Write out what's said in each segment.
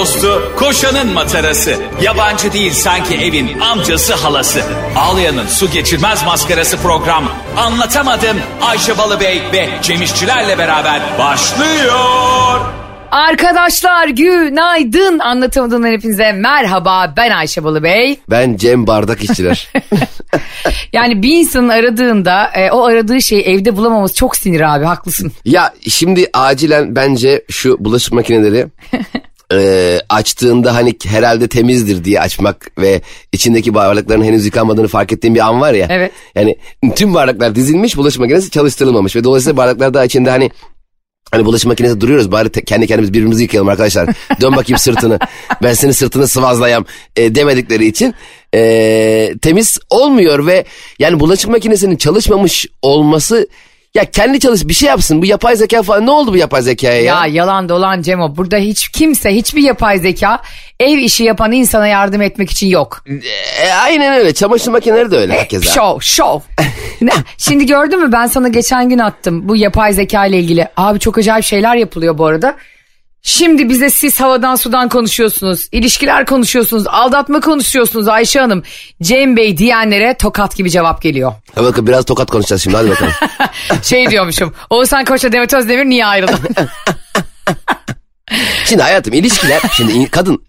dostu, koşanın matarası. Yabancı değil sanki evin amcası halası. Ağlayan'ın su geçirmez maskarası program. Anlatamadım Ayşe Balıbey ve Cemişçilerle beraber başlıyor. Arkadaşlar günaydın anlatamadığımdan hepinize merhaba ben Ayşe Balıbey. Ben Cem Bardak işçiler. Yani bir insanın aradığında e, o aradığı şeyi evde bulamaması çok sinir abi haklısın. ya şimdi acilen bence şu bulaşık makineleri e, açtığında hani herhalde temizdir diye açmak ve içindeki bardakların henüz yıkanmadığını fark ettiğim bir an var ya. Evet. Yani tüm bardaklar dizilmiş bulaşık makinesi çalıştırılmamış ve dolayısıyla bardaklar da içinde hani Hani bulaşık makinesi duruyoruz bari te- kendi kendimiz birbirimizi yıkayalım arkadaşlar. Dön bakayım sırtını. Ben senin sırtını sıvazlayam e, demedikleri için e, temiz olmuyor ve yani bulaşık makinesinin çalışmamış olması ya kendi çalış bir şey yapsın bu yapay zeka falan ne oldu bu yapay zekaya ya? Ya yalan dolan Cemo burada hiç kimse hiçbir yapay zeka ev işi yapan insana yardım etmek için yok. E, aynen öyle çamaşır makineleri de öyle herkese. Şov şov. Şimdi gördün mü ben sana geçen gün attım bu yapay zeka ile ilgili. Abi çok acayip şeyler yapılıyor bu arada. Şimdi bize siz havadan sudan konuşuyorsunuz, ilişkiler konuşuyorsunuz, aldatma konuşuyorsunuz Ayşe Hanım. Cem Bey diyenlere tokat gibi cevap geliyor. Ha, bakın biraz tokat konuşacağız şimdi hadi bakalım. Şey diyormuşum, Oğuzhan Koç'la Demet Özdemir niye ayrıldı? şimdi hayatım ilişkiler şimdi kadın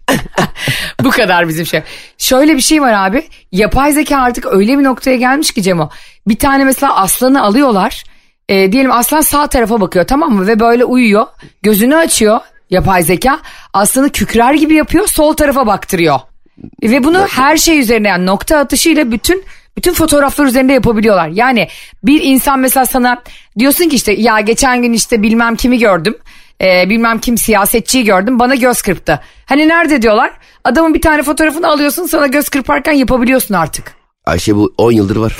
Bu kadar bizim şey. Şöyle bir şey var abi. Yapay zeka artık öyle bir noktaya gelmiş ki Cemo. Bir tane mesela aslanı alıyorlar. E, diyelim aslan sağ tarafa bakıyor tamam mı? Ve böyle uyuyor. Gözünü açıyor yapay zeka. Aslanı kükrer gibi yapıyor sol tarafa baktırıyor. Ve bunu her şey üzerine yani nokta atışıyla bütün bütün fotoğraflar üzerinde yapabiliyorlar. Yani bir insan mesela sana diyorsun ki işte ya geçen gün işte bilmem kimi gördüm. Ee, bilmem kim siyasetçiyi gördüm bana göz kırptı. Hani nerede diyorlar? Adamın bir tane fotoğrafını alıyorsun sana göz kırparken yapabiliyorsun artık. Ayşe bu 10 yıldır var.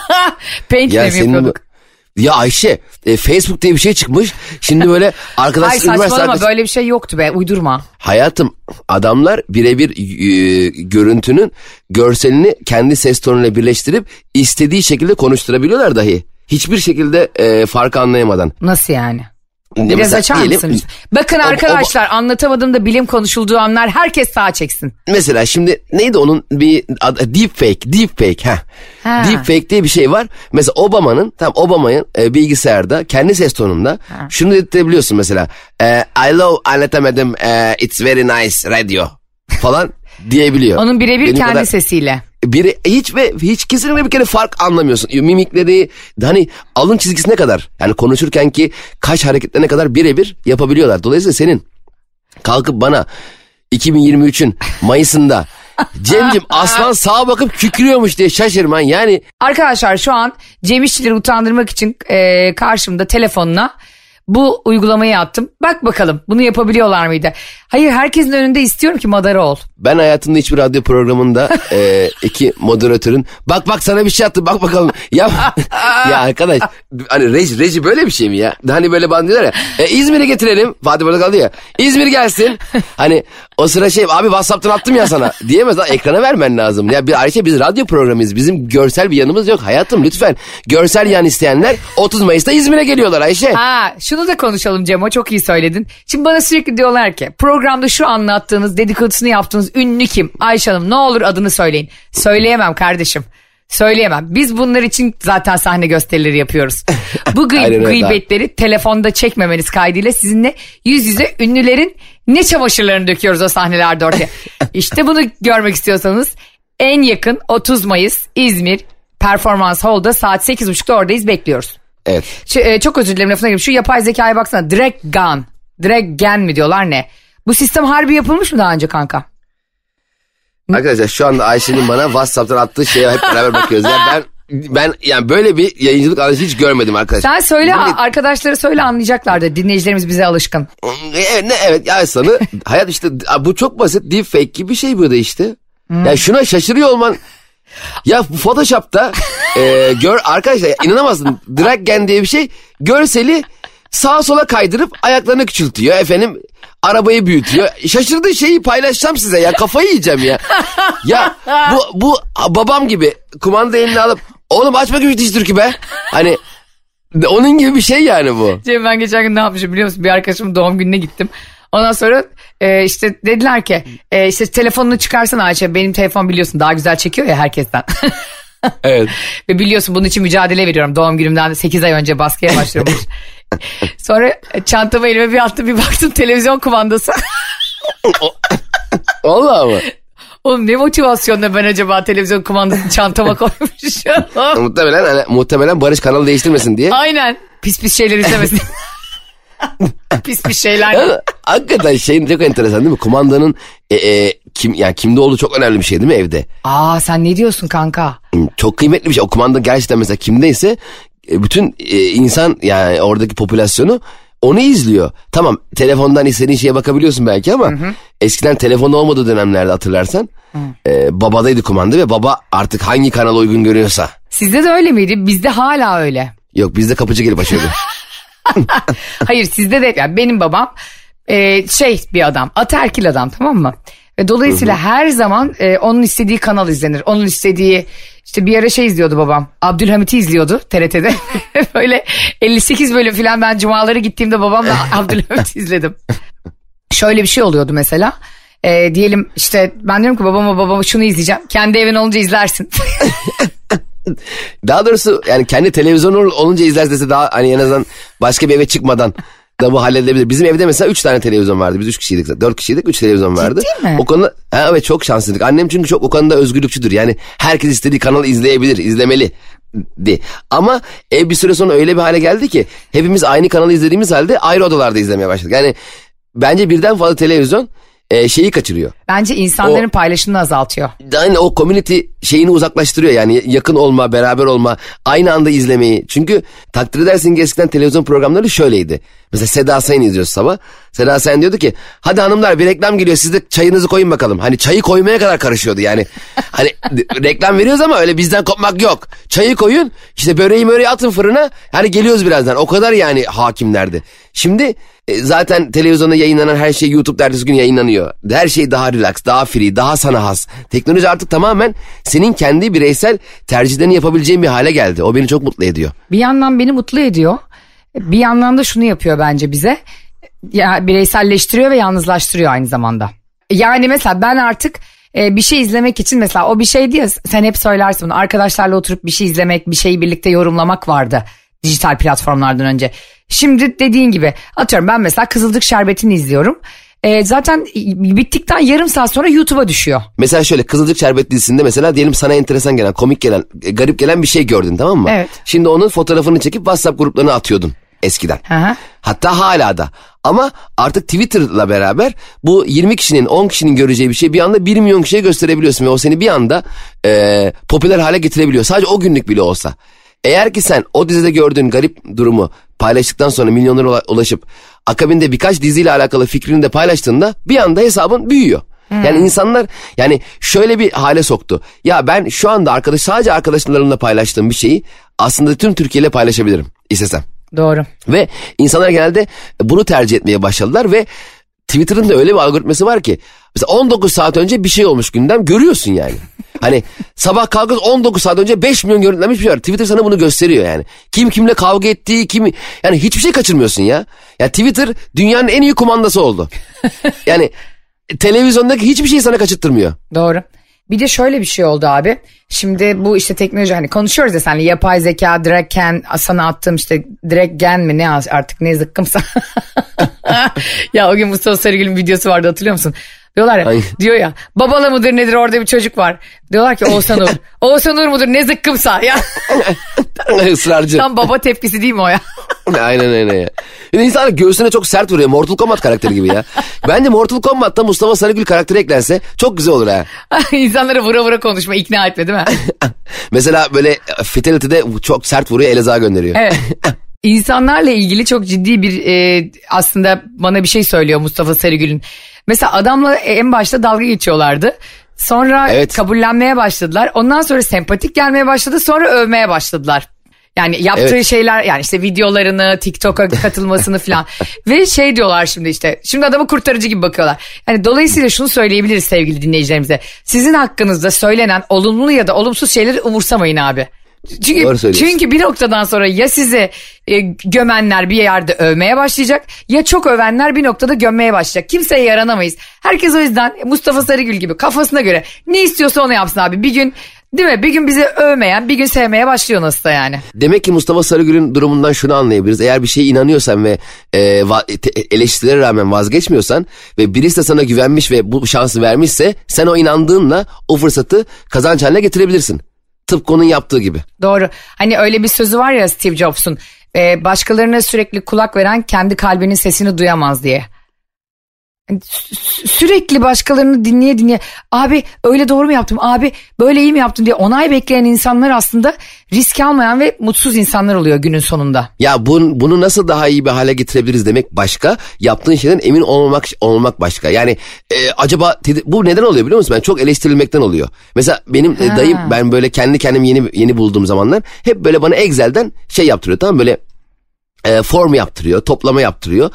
Paint'le mi yapıyorduk? Ya Ayşe e, Facebook diye bir şey çıkmış. Şimdi böyle Ay arkadaşlar üniversite saçmalama arkadaş- böyle bir şey yoktu be uydurma. Hayatım adamlar birebir e, görüntünün görselini kendi ses tonuyla birleştirip istediği şekilde konuşturabiliyorlar dahi. Hiçbir şekilde e, farkı anlayamadan. Nasıl yani? Biraz mesela açar diyelim- mısınız? Bakın O- o- arkadaşlar anlatamadığımda bilim konuşulduğu anlar herkes sağa çeksin. Mesela şimdi neydi onun bir adı, deepfake, deepfake ha. Ha. Deepfake diye bir şey var. Mesela Obama'nın tam Obama'nın e, bilgisayarda kendi ses tonunda şunu dedirtebiliyorsun mesela. E, I love anlatamadım e, it's very nice radio falan diyebiliyor. Onun birebir kendi kadar- sesiyle. Biri hiç ve hiç kesinlikle bir kere fark anlamıyorsun. Mimikleri hani alın çizgisine kadar yani konuşurken ki kaş hareketlerine kadar birebir yapabiliyorlar. Dolayısıyla senin kalkıp bana 2023'ün Mayıs'ında Cemcim aslan sağa bakıp kükrüyormuş diye şaşırman yani Arkadaşlar şu an Cem İşçileri utandırmak için e, karşımda telefonuna bu uygulamayı attım. Bak bakalım bunu yapabiliyorlar mıydı? Hayır herkesin önünde istiyorum ki madara ol. ben hayatımda hiçbir radyo programında e, iki moderatörün bak bak sana bir şey attım bak bakalım. Ya ya arkadaş hani reji, reji böyle bir şey mi ya? Hani böyle bana diyorlar ya e, İzmir'i getirelim. Fatih burada kaldı ya İzmir gelsin. Hani o sıra şey abi Whatsapp'tan attım ya sana. Diyemez lan ekrana vermen lazım. Ya bir Ayşe biz radyo programıyız bizim görsel bir yanımız yok. Hayatım lütfen. Görsel yan isteyenler 30 Mayıs'ta İzmir'e geliyorlar Ayşe. Ha şunu da konuşalım Cemo çok iyi söyledin. Şimdi bana sürekli diyorlar ki programda şu anlattığınız dedikodusunu yaptığınız ünlü kim? Ayşe Hanım ne olur adını söyleyin. Söyleyemem kardeşim. Söyleyemem. Biz bunlar için zaten sahne gösterileri yapıyoruz. Bu gıy- Aynen öyle. gıybetleri telefonda çekmemeniz kaydıyla sizinle yüz yüze ünlülerin ne çamaşırlarını döküyoruz o sahnelerde ortaya. işte bunu görmek istiyorsanız en yakın 30 Mayıs İzmir Performans Hall'da saat 8.30'da oradayız bekliyoruz. Evet Şu, e, çok özür dilerim lafına gireyim. Şu yapay zekaya baksana. Direkt gen mi diyorlar ne? Bu sistem harbi yapılmış mı daha önce kanka? Arkadaşlar şu anda Ayşe'nin bana WhatsApp'tan attığı şeye hep beraber bakıyoruz. Ya ben ben yani böyle bir yayıncılık anlayışı hiç görmedim arkadaşlar. Sen söyle Böyle- arkadaşlara söyle anlayacaklardır. Dinleyicilerimiz bize alışkın. Evet, ne, evet ya sanı hayat işte bu çok basit deepfake gibi bir şey bu da işte. Ya şuna şaşırıyor olman ya Photoshop'ta e, gör arkadaşlar inanamazsın drag gen diye bir şey görseli sağa sola kaydırıp ayaklarını küçültüyor efendim arabayı büyütüyor. Şaşırdığı şeyi paylaşacağım size ya kafayı yiyeceğim ya. Ya bu bu babam gibi kumanda eline alıp oğlum açma gibi diş türkü be. Hani onun gibi bir şey yani bu. Cem ben geçen gün ne yapmışım biliyor musun? Bir arkadaşımın doğum gününe gittim. Ondan sonra e, işte dediler ki e, işte telefonunu çıkarsana Ayşe benim telefon biliyorsun daha güzel çekiyor ya herkesten. Evet. Ve biliyorsun bunun için mücadele veriyorum. Doğum günümden 8 ay önce baskıya başlıyormuş. Sonra çantamı elime bir attım bir baktım televizyon kumandası. Vallahi mı? Oğlum ne motivasyonla ben acaba televizyon kumandasını çantama koymuşum. muhtemelen hani, muhtemelen Barış kanalı değiştirmesin diye. Aynen. Pis pis şeyler izlemesin. pis pis şeyler. Hakikaten şeyin çok enteresan değil mi? Kumandanın e, e, kim yani kimde olduğu çok önemli bir şey değil mi evde? Aa sen ne diyorsun kanka? Çok kıymetli bir şey. O kumanda gerçekten mesela kimdeyse e, bütün e, insan yani oradaki popülasyonu onu izliyor. Tamam telefondan istediğin şeye bakabiliyorsun belki ama eskiden telefon olmadığı dönemlerde hatırlarsan e, babadaydı kumanda ve baba artık hangi kanala uygun görüyorsa. Sizde de öyle miydi? Bizde hala öyle. Yok bizde kapıcı gelip açıyordu. Hayır sizde de yani benim babam e, şey bir adam ataerkil adam tamam mı? Ve dolayısıyla her zaman e, onun istediği kanal izlenir. Onun istediği işte bir ara şey izliyordu babam. Abdülhamit'i izliyordu TRT'de. Böyle 58 bölüm falan ben cumaları gittiğimde babamla Abdülhamit izledim. Şöyle bir şey oluyordu mesela. E, diyelim işte ben diyorum ki babama babama şunu izleyeceğim. Kendi evin olunca izlersin. Daha doğrusu yani kendi televizyonu olunca izlerse daha hani en azından başka bir eve çıkmadan da bu halledilebilir. Bizim evde mesela 3 tane televizyon vardı. Biz 3 kişiydik. 4 kişiydik 3 televizyon vardı. Ciddi mi? O konuda ha, evet çok şanslıydık. Annem çünkü çok o konuda özgürlükçüdür. Yani herkes istediği kanalı izleyebilir, izlemeli. De. Ama ev bir süre sonra öyle bir hale geldi ki hepimiz aynı kanalı izlediğimiz halde ayrı odalarda izlemeye başladık. Yani bence birden fazla televizyon e, şeyi kaçırıyor. Bence insanların O- paylaşımını azaltıyor. Yani o community şeyini uzaklaştırıyor yani yakın olma, beraber olma, aynı anda izlemeyi. Çünkü takdir edersin ki eskiden televizyon programları şöyleydi. Mesela Seda Sayın izliyoruz sabah. Seda Sayın diyordu ki hadi hanımlar bir reklam geliyor siz de çayınızı koyun bakalım. Hani çayı koymaya kadar karışıyordu yani. Hani reklam veriyoruz ama öyle bizden kopmak yok. Çayı koyun işte böreği möreği atın fırına. Hani geliyoruz birazdan o kadar yani hakimlerdi. Şimdi e, zaten televizyonda yayınlanan her şey YouTube'da ertesi gün yayınlanıyor. Her şey daha relax, daha free, daha sana has. Teknoloji artık tamamen senin kendi bireysel tercihlerini yapabileceğin bir hale geldi. O beni çok mutlu ediyor. Bir yandan beni mutlu ediyor. Bir yandan da şunu yapıyor bence bize. Ya bireyselleştiriyor ve yalnızlaştırıyor aynı zamanda. Yani mesela ben artık e, bir şey izlemek için mesela o bir şey diye sen hep söylersin bunu. Arkadaşlarla oturup bir şey izlemek, bir şeyi birlikte yorumlamak vardı dijital platformlardan önce. Şimdi dediğin gibi atıyorum ben mesela Kızılcık Şerbeti'ni izliyorum. E, zaten bittikten yarım saat sonra YouTube'a düşüyor. Mesela şöyle Kızılcık Şerbet dizisinde mesela diyelim sana enteresan gelen, komik gelen, e, garip gelen bir şey gördün tamam mı? Evet. Şimdi onun fotoğrafını çekip WhatsApp gruplarına atıyordun eskiden. Hı. Hatta hala da. Ama artık Twitter'la beraber bu 20 kişinin 10 kişinin göreceği bir şey bir anda 1 milyon kişiye gösterebiliyorsun ve o seni bir anda e, popüler hale getirebiliyor. Sadece o günlük bile olsa. Eğer ki sen o dizide gördüğün garip durumu paylaştıktan sonra milyonlara ula- ulaşıp akabinde birkaç diziyle alakalı fikrini de paylaştığında bir anda hesabın büyüyor. Yani insanlar yani şöyle bir hale soktu. Ya ben şu anda arkadaş sadece arkadaşlarımla paylaştığım bir şeyi aslında tüm Türkiye ile paylaşabilirim istesem. Doğru. Ve insanlar genelde bunu tercih etmeye başladılar ve Twitter'ın da öyle bir algoritması var ki mesela 19 saat önce bir şey olmuş gündem görüyorsun yani. Hani sabah kalkıp 19 saat önce 5 milyon görüntülenmiş bir şey var. Twitter sana bunu gösteriyor yani. Kim kimle kavga ettiği, kim yani hiçbir şey kaçırmıyorsun ya. Ya Twitter dünyanın en iyi kumandası oldu. Yani televizyondaki hiçbir şeyi sana kaçırttırmıyor. Doğru. Bir de şöyle bir şey oldu abi. Şimdi bu işte teknoloji hani konuşuyoruz ya seninle yapay zeka, direkt gen, sana attığım işte direkt gen mi ne artık ne zıkkımsa. ya o gün Mustafa Sarıgül'ün videosu vardı hatırlıyor musun? Diyorlar ya Ay. diyor ya babala mıdır nedir orada bir çocuk var. Diyorlar ki Oğuzhan Uğur. Oğuzhan Uğur mudur ne zıkkımsa ya. Israrcı. Tam baba tepkisi değil mi o ya? aynen aynen ya. Bir de insanlar göğsüne çok sert vuruyor. Mortal Kombat karakteri gibi ya. Bence Mortal Kombat'ta Mustafa Sarıgül karakteri eklense çok güzel olur ha. İnsanları vura vura konuşma ikna etme değil mi? Mesela böyle Fatality'de çok sert vuruyor Elazığ'a gönderiyor. Evet. İnsanlarla ilgili çok ciddi bir e, aslında bana bir şey söylüyor Mustafa Sarıgül'ün. Mesela adamla en başta dalga geçiyorlardı. Sonra Evet. kabullenmeye başladılar. Ondan sonra sempatik gelmeye başladı. Sonra övmeye başladılar. Yani yaptığı Evet. şeyler yani işte videolarını, TikTok'a katılmasını falan. Ve şey diyorlar şimdi işte. Şimdi adamı kurtarıcı gibi bakıyorlar. Yani dolayısıyla şunu söyleyebiliriz sevgili dinleyicilerimize. Sizin hakkınızda söylenen olumlu ya da olumsuz şeyleri umursamayın abi. Çünkü, çünkü bir noktadan sonra ya sizi e, gömenler bir yerde övmeye başlayacak ya çok övenler bir noktada gömmeye başlayacak. Kimseye yaranamayız. Herkes o yüzden Mustafa Sarıgül gibi kafasına göre ne istiyorsa onu yapsın abi. Bir gün değil mi bir gün bizi övmeyen bir gün sevmeye başlıyor nasıl da yani. Demek ki Mustafa Sarıgül'ün durumundan şunu anlayabiliriz. Eğer bir şeye inanıyorsan ve e, va- te- eleştirilere rağmen vazgeçmiyorsan ve birisi de sana güvenmiş ve bu şansı vermişse sen o inandığınla o fırsatı kazanç haline getirebilirsin. Tıpkı onun yaptığı gibi. Doğru. Hani öyle bir sözü var ya Steve Jobs'un. e, başkalarına sürekli kulak veren kendi kalbinin sesini duyamaz diye. Sü- sü- Sürekli başkalarını dinleye dinleye abi öyle doğru mu yaptım abi böyle iyi mi yaptım diye onay bekleyen insanlar aslında risk almayan ve mutsuz insanlar oluyor günün sonunda. Ya bun, bunu nasıl daha iyi bir hale getirebiliriz demek başka. Yaptığın şeyden emin olmamak olmamak başka. Yani e, acaba bu neden oluyor biliyor musun? Ben çok eleştirilmekten oluyor. Mesela benim e, Ha. dayım ben böyle kendi kendimi yeni yeni bulduğum zamanlar hep böyle bana Excel'den şey yaptırıyor tamam böyle e, form yaptırıyor, toplama yaptırıyor.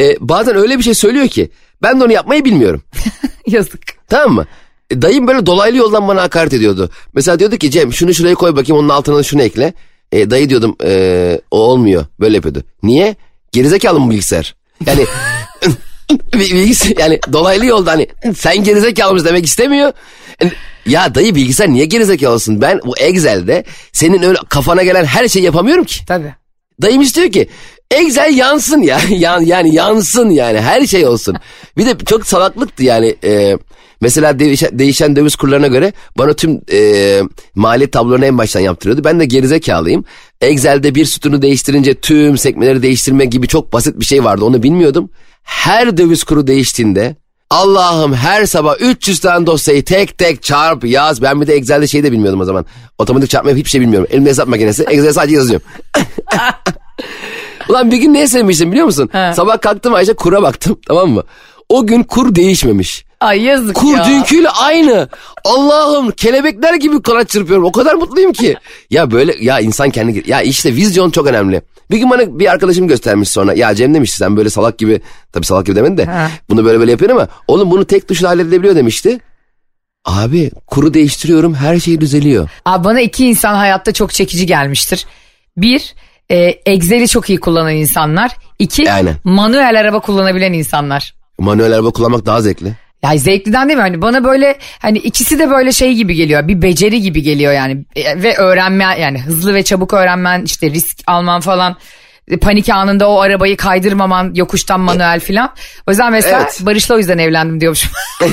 E, bazen öyle bir şey söylüyor ki ben de onu yapmayı bilmiyorum. Yazık. Tamam mı? E, dayım böyle dolaylı yoldan bana hakaret ediyordu. Mesela diyordu ki Cem şunu şuraya koy bakayım onun altına da şunu ekle. E, dayı diyordum e, o olmuyor. Böyle yapıyordu. Niye? Gerizekalı mı bilgisayar? Yani Bil- bilgisayar yani dolaylı yolda hani sen gerizekalı mısın demek istemiyor. Yani, Ya dayı bilgisayar niye gerizekalısın? Ben bu Excel'de senin öyle kafana gelen her şeyi yapamıyorum ki. Tabii. Dayım istiyor ki Excel yansın ya. Yan, yani yansın yani her şey olsun. Bir de çok salaklıktı yani. E, mesela değişen, değişen döviz kurlarına göre bana tüm e, maliyet tablolarını en baştan yaptırıyordu. Ben de gerizekalıyım. Excel'de bir sütunu değiştirince tüm sekmeleri değiştirme gibi çok basit bir şey vardı. Onu bilmiyordum. Her döviz kuru değiştiğinde Allah'ım her sabah 300 tane dosyayı tek tek çarp yaz. Ben bir de Excel'de şeyi de bilmiyordum o zaman. Otomatik çarpma hiçbir şey bilmiyorum. Elimde hesap makinesi. Excel'e sadece yazıyorum. Ulan bir gün neye sevmiştim biliyor musun? He. Sabah kalktım Ayşe kura baktım tamam mı? O gün kur değişmemiş. Ay yazık Kur ya. dünküyle aynı. Allah'ım kelebekler gibi kanat çırpıyorum. O kadar mutluyum ki. Ya böyle ya insan kendi ya işte vizyon çok önemli. Bir gün bana bir arkadaşım göstermiş sonra. Ya Cem demişti sen böyle salak gibi tabii salak gibi demedi de Ha. bunu böyle böyle yapıyorsun ama oğlum bunu tek tuşla halledebiliyor demişti. Abi kuru değiştiriyorum her şey düzeliyor. Abi bana iki insan hayatta çok çekici gelmiştir. Bir, e, Excel'i çok iyi kullanan insanlar. İki, Aynen. manuel araba kullanabilen insanlar. Manuel araba kullanmak daha zevkli. Ya zevkliden değil mi? Hani bana böyle hani ikisi de böyle şey gibi geliyor. Bir beceri gibi geliyor yani. E, ve öğrenme yani hızlı ve çabuk öğrenmen işte risk alman falan. E, Panik anında o arabayı kaydırmaman yokuştan manuel falan. O yüzden mesela Evet. Barış'la o yüzden evlendim diyormuşum.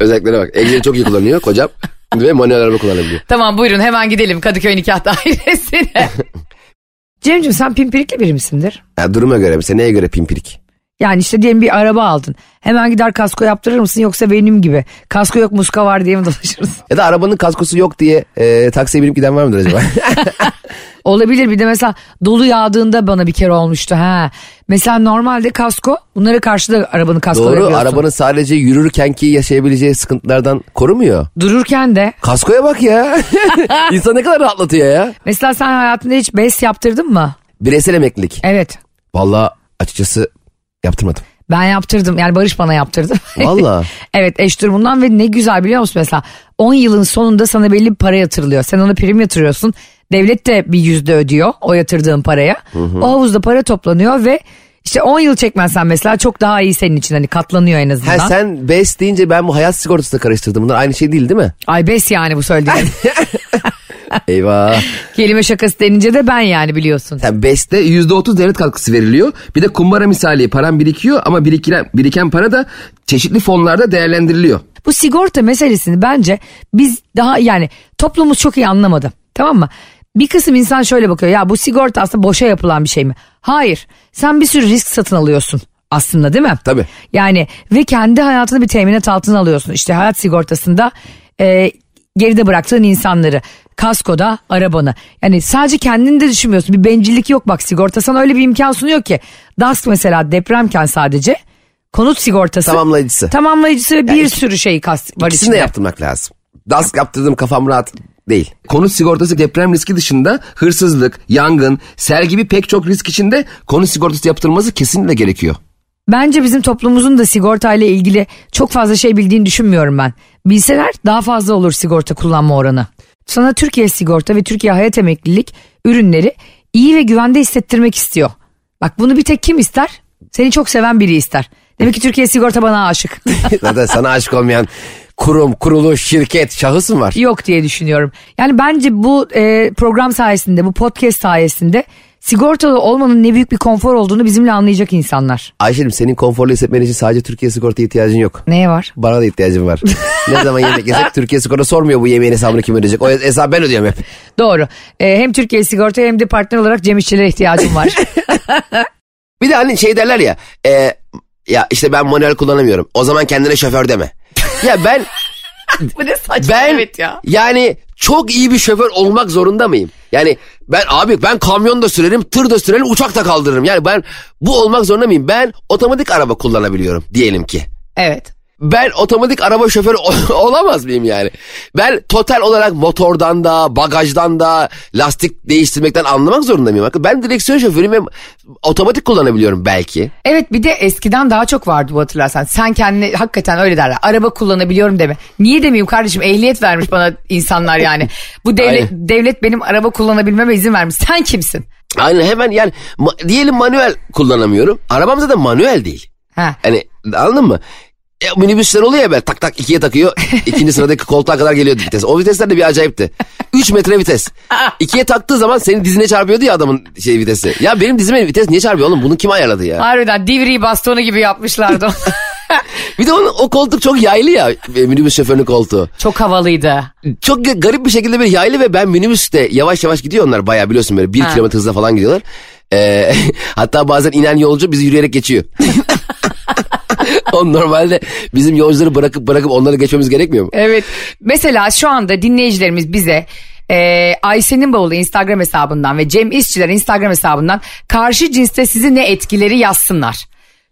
Özelliklere bak. Excel'i çok iyi kullanıyor kocam ve manuel araba kullanabiliyor. tamam buyurun hemen gidelim Kadıköy Nikah Dairesi'ne. Cemciğim sen pimpirikli biri misindir? Ya duruma göre mesela neye göre pimpirik? Yani işte diyelim bir araba aldın. Hemen gider kasko yaptırır mısın yoksa benim gibi kasko yok muska var diye mi dolaşırsın? Ya da arabanın kaskosu yok diye e, taksiye binip giden var mıdır acaba? Olabilir bir de mesela dolu yağdığında bana bir kere olmuştu ha. Mesela normalde kasko bunlara karşı da arabanın kaskoları Doğru arabanın sadece yürürkenki yaşayabileceği sıkıntılardan korumuyor. Dururken de Kaskoya bak ya. İnsan ne kadar rahatlatıyor ya. mesela sen hayatında hiç BES yaptırdın mı? Bireysel emeklilik. Evet Vallahi açıkçası yaptırmadım. ben yaptırdım yani Barış bana yaptırdı. Vallahi. evet eş durumundan ve ne güzel biliyor musun mesela 10 yılın sonunda sana belli bir para yatırılıyor. Sen ona prim yatırıyorsun. Devlet de bir yüzde ödüyor o yatırdığın paraya. O havuzda para toplanıyor ve işte 10 yıl çekmezsen mesela çok daha iyi senin için hani katlanıyor en azından. Ha sen BES deyince ben bu hayat sigortasını karıştırdım. Bunlar aynı şey değil değil mi? Ay bes yani bu söylediğin. Eyvah. Kelime şakası denince de ben yani biliyorsun. Sen BES'te %30 devlet katkısı veriliyor. Bir de kumbara misali paran birikiyor ama biriken, biriken para da çeşitli fonlarda değerlendiriliyor. Bu sigorta meselesini bence biz daha yani toplumumuz çok iyi anlamadı. Tamam mı? Bir kısım insan şöyle bakıyor ya bu sigorta aslında boşa yapılan bir şey mi? Hayır sen bir sürü risk satın alıyorsun aslında değil mi? Tabii. Yani ve kendi hayatını bir teminat altına alıyorsun. İşte hayat sigortasında e, geride bıraktığın insanları. Kaskoda arabanı. Yani sadece kendini de düşünmüyorsun. Bir bencillik yok bak sigorta sana öyle bir imkan sunuyor ki. DASK mesela depremken sadece konut sigortası. Tamamlayıcısı. Tamamlayıcısı ve bir sürü şey kas, var İkisini içinde. de yaptırmak lazım. DASK yaptırdım kafam rahat değil. Konut sigortası deprem riski dışında hırsızlık, yangın, sel gibi pek çok risk içinde konut sigortası yaptırılması kesinlikle gerekiyor. Bence bizim toplumumuzun da sigortayla ilgili çok fazla şey bildiğini düşünmüyorum ben. Bilseler daha fazla olur sigorta kullanma oranı. sana Türkiye Sigorta ve Türkiye Hayat Emeklilik ürünleri iyi ve güvende hissettirmek istiyor. Bak bunu bir tek kim ister? Seni çok seven biri ister. Demek ki Türkiye Sigorta bana aşık. Zaten sana aşık olmayan kurum, kuruluş, şirket, şahıs mı var? Yok diye düşünüyorum. Yani bence bu e, program sayesinde, bu podcast sayesinde sigortalı olmanın ne büyük bir konfor olduğunu bizimle anlayacak insanlar. Ayşe'cim senin konforlu hissetmen için sadece Türkiye sigorta ihtiyacın yok. Neye var? Bana da ihtiyacım var. ne zaman yemek yesek Türkiye sigorta sormuyor bu yemeğin hesabını kim ödeyecek. O hesabı ben ödüyorum hep. Doğru. E, hem Türkiye Sigorta hem de partner olarak Cem İşçilere ihtiyacım var. Bir de hani şey derler ya. E, ya işte ben manuel kullanamıyorum. O zaman kendine şoför deme. Ya ben bu ne saçma ben evet ya. yani çok iyi bir şoför olmak zorunda mıyım? Yani ben abi ben kamyon da sürerim, tır da sürerim, uçak da kaldırırım. Yani ben bu olmak zorunda mıyım? Ben otomatik araba kullanabiliyorum diyelim ki. Evet. Ben otomatik araba şoförü ol- olamaz mıyım yani? Ben total olarak motordan da, bagajdan da, lastik değiştirmekten anlamak zorunda mıyım? Ben direksiyon şoförüyüm ve otomatik kullanabiliyorum belki. Evet bir de eskiden daha çok vardı bu hatırlarsan. Sen kendine hakikaten öyle derler. Araba kullanabiliyorum deme. Niye demeyeyim kardeşim ehliyet vermiş bana insanlar yani. Bu devlet, Aynen. devlet benim araba kullanabilmeme izin vermiş. Sen kimsin? Aynen hemen yani ma- diyelim manuel kullanamıyorum. Arabam zaten manuel değil. Ha. Hani anladın mı? E, minibüsler oluyor ya böyle tak tak ikiye takıyor. ikinci sıradaki koltuğa kadar geliyordu vites. O vitesler de bir acayipti. 3 metre vites. İkiye taktığı zaman senin dizine çarpıyordu ya adamın şey vitesi. Ya benim dizime vites niye çarpıyor oğlum? Bunu kim ayarladı ya? Harbiden divri bastonu gibi yapmışlardı. Bir de onun, o koltuk çok yaylı ya e, minibüs şoförünün koltuğu. çok havalıydı. Çok ga- garip bir şekilde böyle yaylı ve ben minibüste yavaş yavaş gidiyor onlar bayağı biliyorsun böyle bir Ha. kilometre hızla falan gidiyorlar. Ee, hatta bazen inen yolcu bizi yürüyerek geçiyor. o normalde bizim yolcuları bırakıp bırakıp onları geçmemiz gerekmiyor mu? Evet. Mesela şu anda dinleyicilerimiz bize e, Ayşe'nin bavulu Instagram hesabından ve Cem İşçiler Instagram hesabından karşı cinste sizi ne etkileri yazsınlar.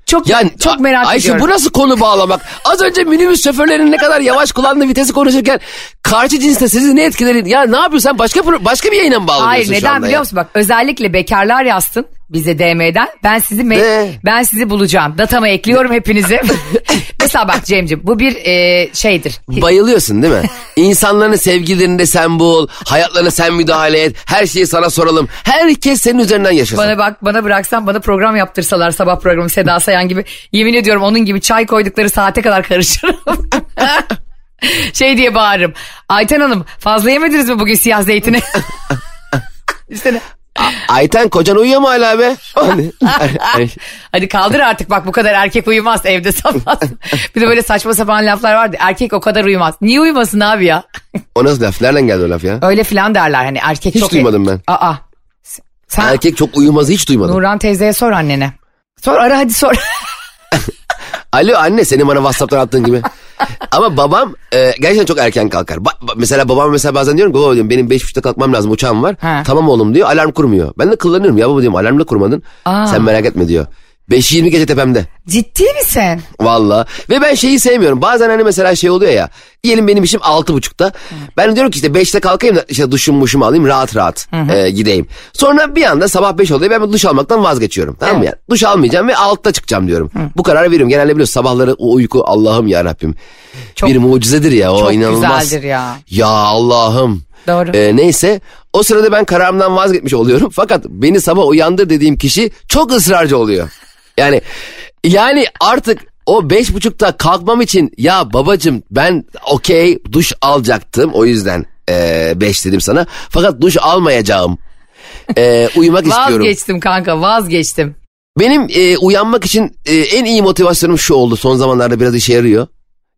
Çok Yani çok merak Ayşe ediyorum. bu nasıl konu bağlamak? Az önce minibüs şoförlerinin ne kadar yavaş kullandığı vitesi konuşurken karşı cinste sizi ne etkileri? Ya ne yapıyorsun sen başka başka bir yayına mı bağlanıyorsun Hayır neden biliyor musun bak özellikle bekarlar yazsın bize DM'den ben sizi me- ben sizi bulacağım datama ekliyorum hepinizi. Mesela bak Cem'ciğim bu bir e, şeydir. Bayılıyorsun değil mi? İnsanların sevgilerini de sen bul, hayatlarına sen müdahale et, her şeyi sana soralım. Herkes senin üzerinden yaşasın. Bana bak bana bıraksan bana program yaptırsalar sabah programı Seda Sayan gibi yemin ediyorum onun gibi çay koydukları saate kadar karışırım. şey diye bağırırım. Ayten Hanım fazla yemediniz mi bugün siyah zeytini? İşte ne? Ayten kocan uyuyor mu hala be? Hadi kaldır artık bak bu kadar erkek uyumaz evde sabah. bir de böyle saçma sapan laflar vardı. Erkek o kadar uyumaz. Niye uyumasın abi ya? o nasıl laf? Nereden geldi o laf ya? Öyle filan derler hani erkek Hiç çok... duymadım ben. Aa. Sen Erkek çok uyumazı hiç duymadım. Nurhan teyzeye sor annene. Sor ara hadi sor. Alo anne senin bana Whatsapp'tan attığın gibi. Ama babam e, gerçekten çok erken kalkar. Ba- ba- mesela babam mesela bazen diyorum ki baba diyorum benim beş buçukta kalkmam lazım uçağım var. Ha. Tamam oğlum diyor alarm kurmuyor. Ben de kullanıyorum ya baba diyorum alarmla kurmadın. Aa. Sen merak etme diyor. 5.20 gece tepemde. Ciddi misin? Valla. Ve ben şeyi sevmiyorum. Bazen hani mesela şey oluyor ya. Diyelim benim işim altı buçukta. Ben diyorum ki işte beşte kalkayım da işte duşum muşumu alayım rahat rahat e, gideyim. Sonra bir anda sabah beş oluyor ben duş almaktan vazgeçiyorum. Tamam mı Evet. ya? Duş almayacağım ve altta çıkacağım diyorum. Bu kararı veriyorum. Genelde biliyorsun sabahları o uyku Allah'ım ya Rabbim. Çok- bir mucizedir ya o çok inanılmaz. güzeldir ya. Ya Allah'ım. Doğru. E, neyse o sırada ben kararımdan vazgeçmiş oluyorum. Fakat beni sabah uyandır dediğim kişi çok ısrarcı oluyor. Yani yani artık o beş buçukta kalkmam için ya babacım ben okey duş alacaktım o yüzden e, beş dedim sana. Fakat duş almayacağım. E, uyumak istiyorum. Vazgeçtim kanka vazgeçtim. Benim e, uyanmak için e, en iyi motivasyonum şu oldu. Son zamanlarda biraz işe yarıyor.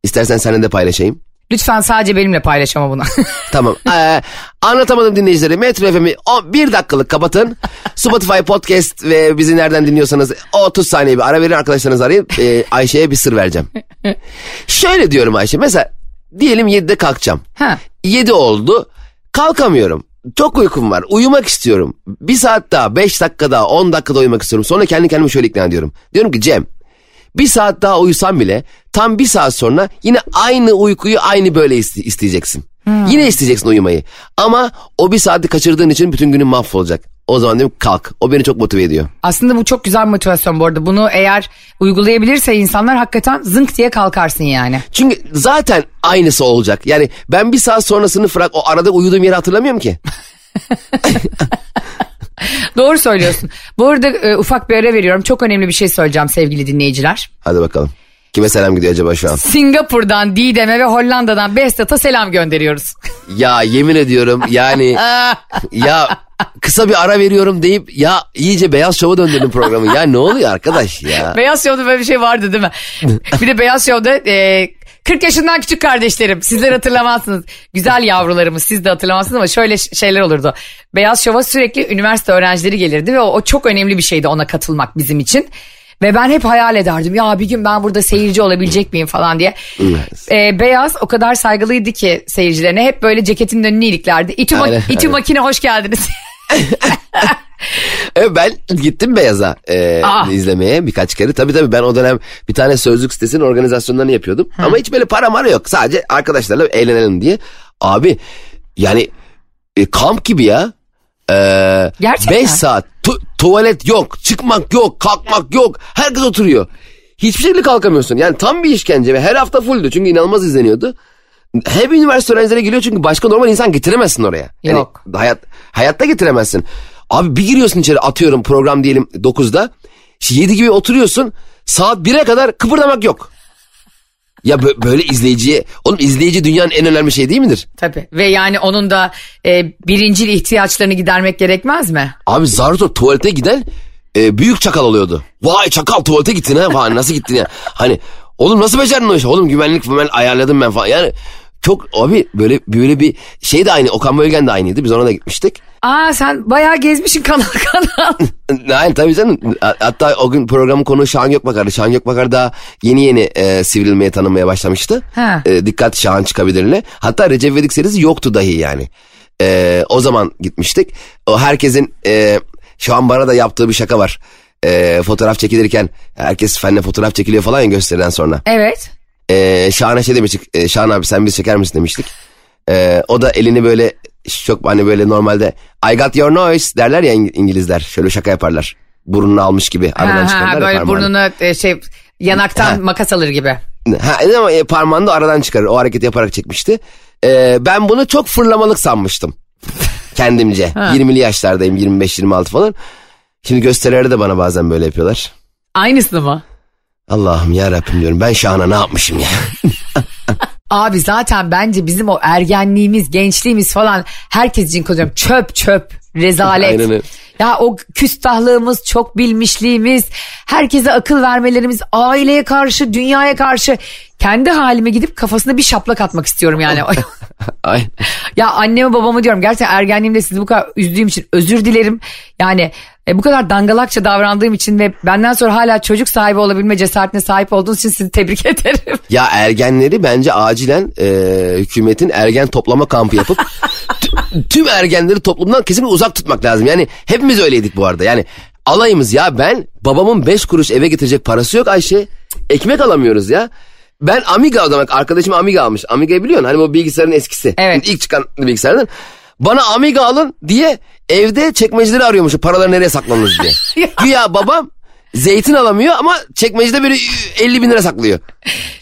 İstersen seninle de paylaşayım. Lütfen sadece benimle paylaş ama bunu. Tamam. Ee, anlatamadım dinleyicileri. Metro FM'i bir dakikalık kapatın. Spotify podcast ve bizi nereden dinliyorsanız o 30 saniye bir ara verin arkadaşlarınızı arayın. Ee, Ayşe'ye bir sır vereceğim. Şöyle diyorum Ayşe. Mesela diyelim 7'de kalkacağım. ha. 7 oldu. Kalkamıyorum. Çok uykum var. Uyumak istiyorum. Bir saat daha, 5 dakika daha, 10 dakika daha uyumak istiyorum. Sonra kendi kendime şöyle ikna ediyorum. Diyorum ki Cem bir saat daha uyusam bile tam bir saat sonra yine aynı uykuyu aynı böyle iste- isteyeceksin. Yine isteyeceksin uyumayı. Ama o bir saati kaçırdığın için bütün günün mahvolacak. O zaman diyorum kalk. O beni çok motive ediyor. Aslında bu çok güzel motivasyon bu arada. Bunu eğer uygulayabilirse insanlar hakikaten zınk diye kalkarsın yani. Çünkü zaten aynısı olacak. Yani ben bir saat sonrasını bırak o arada uyuduğum yeri hatırlamıyorum ki. Doğru söylüyorsun. Bu arada e, ufak bir ara veriyorum. Çok önemli bir şey söyleyeceğim sevgili dinleyiciler. Hadi bakalım. Kime selam gidiyor acaba şu an? Singapur'dan Didem'e ve Hollanda'dan Behzat'a selam gönderiyoruz. Ya yemin ediyorum yani ya kısa bir ara veriyorum deyip ya iyice Beyaz Şov'a döndürdün programı. Ya ne oluyor arkadaş ya? Beyaz Show'da böyle bir şey vardı değil mi? bir de Beyaz Show'da e, 40 yaşından küçük kardeşlerim. Sizler hatırlamazsınız. Güzel yavrularımız siz de hatırlamazsınız ama şöyle şeyler olurdu. Beyaz Show'a sürekli üniversite öğrencileri gelirdi ve o, o çok önemli bir şeydi ona katılmak bizim için. Ve ben hep hayal ederdim ya bir gün ben burada seyirci olabilecek miyim falan diye. Ee, Beyaz o kadar saygılıydı ki seyircilerine hep böyle ceketinin önünü iliklerdi. İTÜ, ma- Aynen, İTÜ aynen. makine hoş geldiniz. Evet, ben gittim Beyaz'a e, Aa. izlemeye birkaç kere. Tabii tabii ben o dönem bir tane sözlük sitesinin organizasyonlarını yapıyordum. Ama hiç böyle para mara yok. Sadece arkadaşlarla eğlenelim diye. Abi yani e, kamp gibi ya. Ee, Gerçekten. 5 saat tu- tuvalet yok, çıkmak yok, kalkmak yok. Herkes oturuyor. Hiçbir şekilde kalkamıyorsun. Yani tam bir işkence ve her hafta fulldü. Çünkü inanılmaz izleniyordu. Hep üniversite öğrencileri geliyor çünkü başka normal insan getiremezsin oraya. Yani Yok. hayat hayatta getiremezsin. Abi bir giriyorsun içeri atıyorum program diyelim 9'da. İşte 7 gibi oturuyorsun. Saat 1'e kadar kıpırdamak yok. Ya bö- böyle izleyiciye oğlum izleyici dünyanın en önemli şey değil midir? Tabii ve yani onun da e, birincil ihtiyaçlarını gidermek gerekmez mi? Abi zar zor tuvalete giden e, büyük çakal oluyordu. Vay çakal tuvalete gittin ha falan nasıl gittin ya. Hani oğlum nasıl becerdin o işi? Oğlum güvenlik falan ayarladım ben falan. Yani çok abi böyle böyle bir şey de aynı Okan Bölgen de aynıydı biz ona da gitmiştik. Aa sen bayağı gezmişsin kanal kanal. Hayır tabii canım. Hatta o gün programın konu Şahan Gökbakar'dı. Şahan Gökbakar daha yeni yeni e, sivrilmeye tanınmaya başlamıştı. Ha. E, dikkat Şahan çıkabilirle. Hatta Recep İvedik serisi yoktu dahi yani. E, o zaman gitmiştik. O herkesin e, şu an bana da yaptığı bir şaka var. E, fotoğraf çekilirken herkes fenle fotoğraf çekiliyor falan ya gösteriden sonra. evet. E, Şahan'a şey demiştik. E, Şahan abi sen bizi çeker misin demiştik. E, o da elini böyle çok hani böyle normalde I got your noise derler ya İng- İngilizler. Şöyle şaka yaparlar. Burnunu almış gibi Ha, aradan ha, ya böyle burnunu e, şey yanaktan Ha. makas alır gibi. Ha, ama e, parmağını da aradan çıkarır. O hareketi yaparak çekmişti. E, ben bunu çok fırlamalık sanmıştım. Kendimce. 20'li yaşlardayım 25-26 falan. Şimdi gösterilerde de bana bazen böyle yapıyorlar. Aynısını mı? Allah'ım ya Rabbim diyorum ben Şahan'a ne yapmışım ya. Abi zaten bence bizim o ergenliğimiz, gençliğimiz falan herkes için konuşuyorum. Çöp çöp, rezalet. Aynen öyle. Ya o küstahlığımız, çok bilmişliğimiz, herkese akıl vermelerimiz, aileye karşı, dünyaya karşı kendi halime gidip kafasına bir şaplak atmak istiyorum yani. Ay. ya anneme babamı diyorum gerçekten ergenliğimde sizi bu kadar üzdüğüm için özür dilerim. Yani e, bu kadar dangalakça davrandığım için ve benden sonra hala çocuk sahibi olabilme cesaretine sahip olduğunuz için sizi tebrik ederim. Ya ergenleri bence acilen e, hükümetin ergen toplama kampı yapıp tü- tüm ergenleri toplumdan kesinlikle uzak tutmak lazım. Yani hepimiz öyleydik bu arada. Yani alayımız ya ben babamın 5 kuruş eve getirecek parası yok Ayşe. Ekmek alamıyoruz ya. Ben Amiga o zaman arkadaşım Amiga almış. Amiga'yı biliyorsun hani bu bilgisayarın eskisi. Evet. İlk çıkan bilgisayardan. Bana Amiga alın diye evde çekmeceleri arıyormuş. Paraları nereye saklanırız diye. Güya babam zeytin alamıyor ama çekmecede böyle 50 bin lira saklıyor.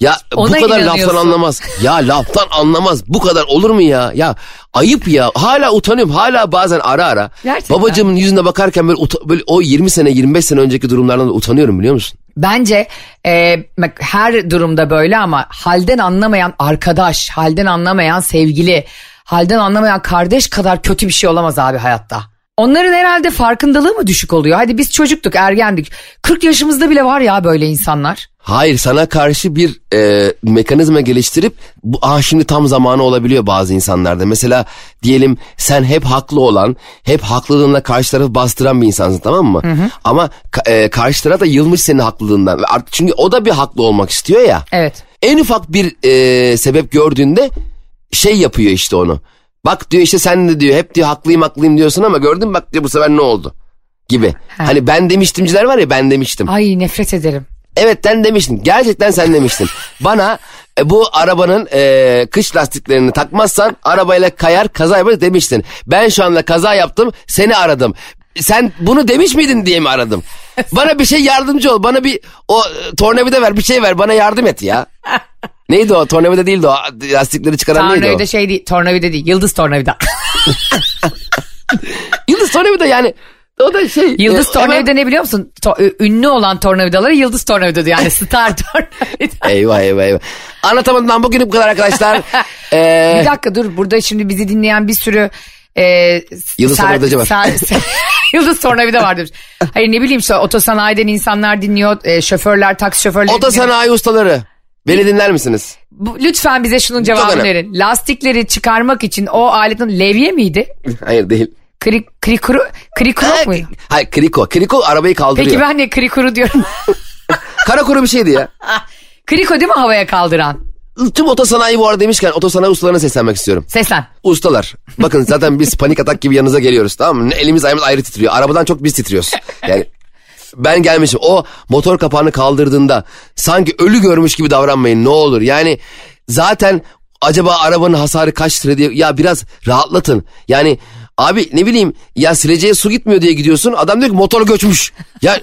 Ya Ona bu kadar laftan anlamaz. Ya laftan anlamaz. Bu kadar olur mu ya? Ya ayıp ya. Hala utanıyorum. Hala bazen ara ara. Gerçekten. Babacığımın yüzüne bakarken böyle, böyle o 20 sene 25 sene önceki durumlardan da utanıyorum biliyor musun? Bence e, her durumda böyle ama halden anlamayan arkadaş, halden anlamayan sevgili, halden anlamayan kardeş kadar kötü bir şey olamaz abi hayatta. Onların herhalde farkındalığı mı düşük oluyor? Hadi biz çocuktuk, ergendik. 40 yaşımızda bile var ya böyle insanlar. Hayır sana karşı bir e, mekanizma geliştirip bu ah şimdi tam zamanı olabiliyor bazı insanlarda. Mesela diyelim sen hep haklı olan, hep haklılığınla karşı tarafı bastıran bir insansın tamam mı? Ama ka- e, karşı taraf da yılmış senin haklılığından. Çünkü o da bir haklı olmak istiyor ya. Evet. En ufak bir e, sebep gördüğünde şey yapıyor işte onu. Bak diyor işte sen de diyor hep diyor haklıyım haklıyım diyorsun ama gördün mü bak diyor bu sefer ne oldu? Gibi. Hani ben demiştimciler var ya ben demiştim. Ay nefret ederim. Evet sen demiştin. Gerçekten sen demiştin. Bana e, bu arabanın e, kış lastiklerini takmazsan arabayla kayar kaza yaparız demiştin. Ben şu anda kaza yaptım seni aradım. sen bunu demiş miydin diye mi aradım? Bana bir şey yardımcı ol. Bana bir o e, tornavida ver bir şey ver bana yardım et ya. Neydi o? Tornavida değildi o. Lastikleri çıkaran neydi o? Tornavida şey değil, tornavida değil, yıldız tornavida. Yıldız tornavida yani. O da şey. Yıldız e, tornavida ne biliyor musun? To- ünlü olan tornavidaları yıldız tornavida diyor. Yani star tornavida. Eyvah eyvah eyvah. Anlatamadığımdan bugün bu kadar arkadaşlar. Ee, Bir dakika dur burada şimdi bizi dinleyen bir sürü e, Yıldız tornavidacı var. ser- Yıldız tornavida var demiş. Hayır ne bileyim işte otosanayiden insanlar dinliyor. e, şoförler, taksi şoförleri dinliyor. Otosanayi ustaları. Beni dinler misiniz? Bu- Lütfen bize şunun cevabını önemli. verin. Lastikleri çıkarmak için o aletin levye miydi? Hayır değil. Kri, krikuru, krikurok muydu? Hayır kriko. Kriko arabayı kaldırıyor. Peki ben de krikuru diyorum. Kara kuru bir şeydi ya. Kriko değil mi havaya kaldıran? Tüm otosanayi bu arada demişken otosanayi ustalarına seslenmek istiyorum. Seslen. Ustalar. Bakın zaten biz panik atak gibi yanınıza geliyoruz tamam mı? Elimiz ayağımız ayrı titriyor. Arabadan çok biz titriyoruz. Yani ben gelmişim. O motor kapağını kaldırdığında sanki ölü görmüş gibi davranmayın ne olur. Yani zaten acaba arabanın hasarı kaç lira diye ya biraz rahatlatın. Yani abi ne bileyim ya sileceğe su gitmiyor diye gidiyorsun. Adam diyor ki motor göçmüş. Ya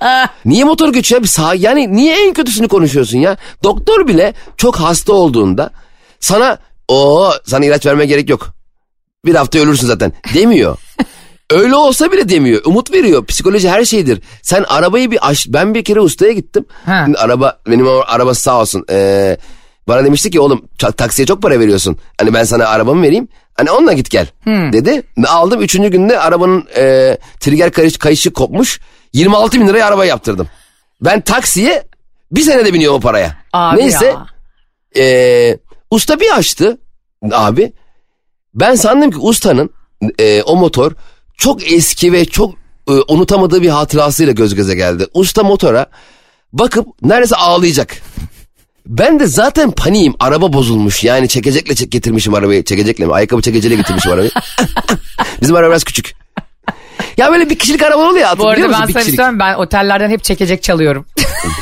Niye motor göçüyor? Bir sağ, yani niye en kötüsünü konuşuyorsun ya? Doktor bile çok hasta olduğunda sana o sana ilaç vermeye gerek yok. Bir hafta ölürsün zaten demiyor. Öyle olsa bile demiyor. Umut veriyor. Psikoloji her şeydir. Sen arabayı bir aş... Ben bir kere ustaya gittim. Ha. Şimdi Araba benim o arabası sağ olsun. Ee, bana demişti ki oğlum taksiye çok para veriyorsun. Hani ben sana arabamı vereyim. Hani onunla git gel dedi. Aldım üçüncü günde arabanın e, trigger kayış, kayışı kopmuş. 26 bin liraya araba yaptırdım. Ben taksiye bir senede biniyorum o paraya. Abi Neyse ya. e, usta bir açtı abi. Ben sandım ki ustanın e, o motor çok eski ve çok e, unutamadığı bir hatırasıyla göz göze geldi. Usta motora bakıp neredeyse ağlayacak. Ben de zaten paniğim. Araba bozulmuş. Yani çekecekle çek getirmişim arabayı. Çekecekle mi? Ayakkabı çekeceyle getirmişim arabayı. Bizim araba biraz küçük. Ya böyle bir kişilik araba oluyor ya. Bu arada ben sana kişilik. söyleyeyim ben otellerden hep çekecek çalıyorum.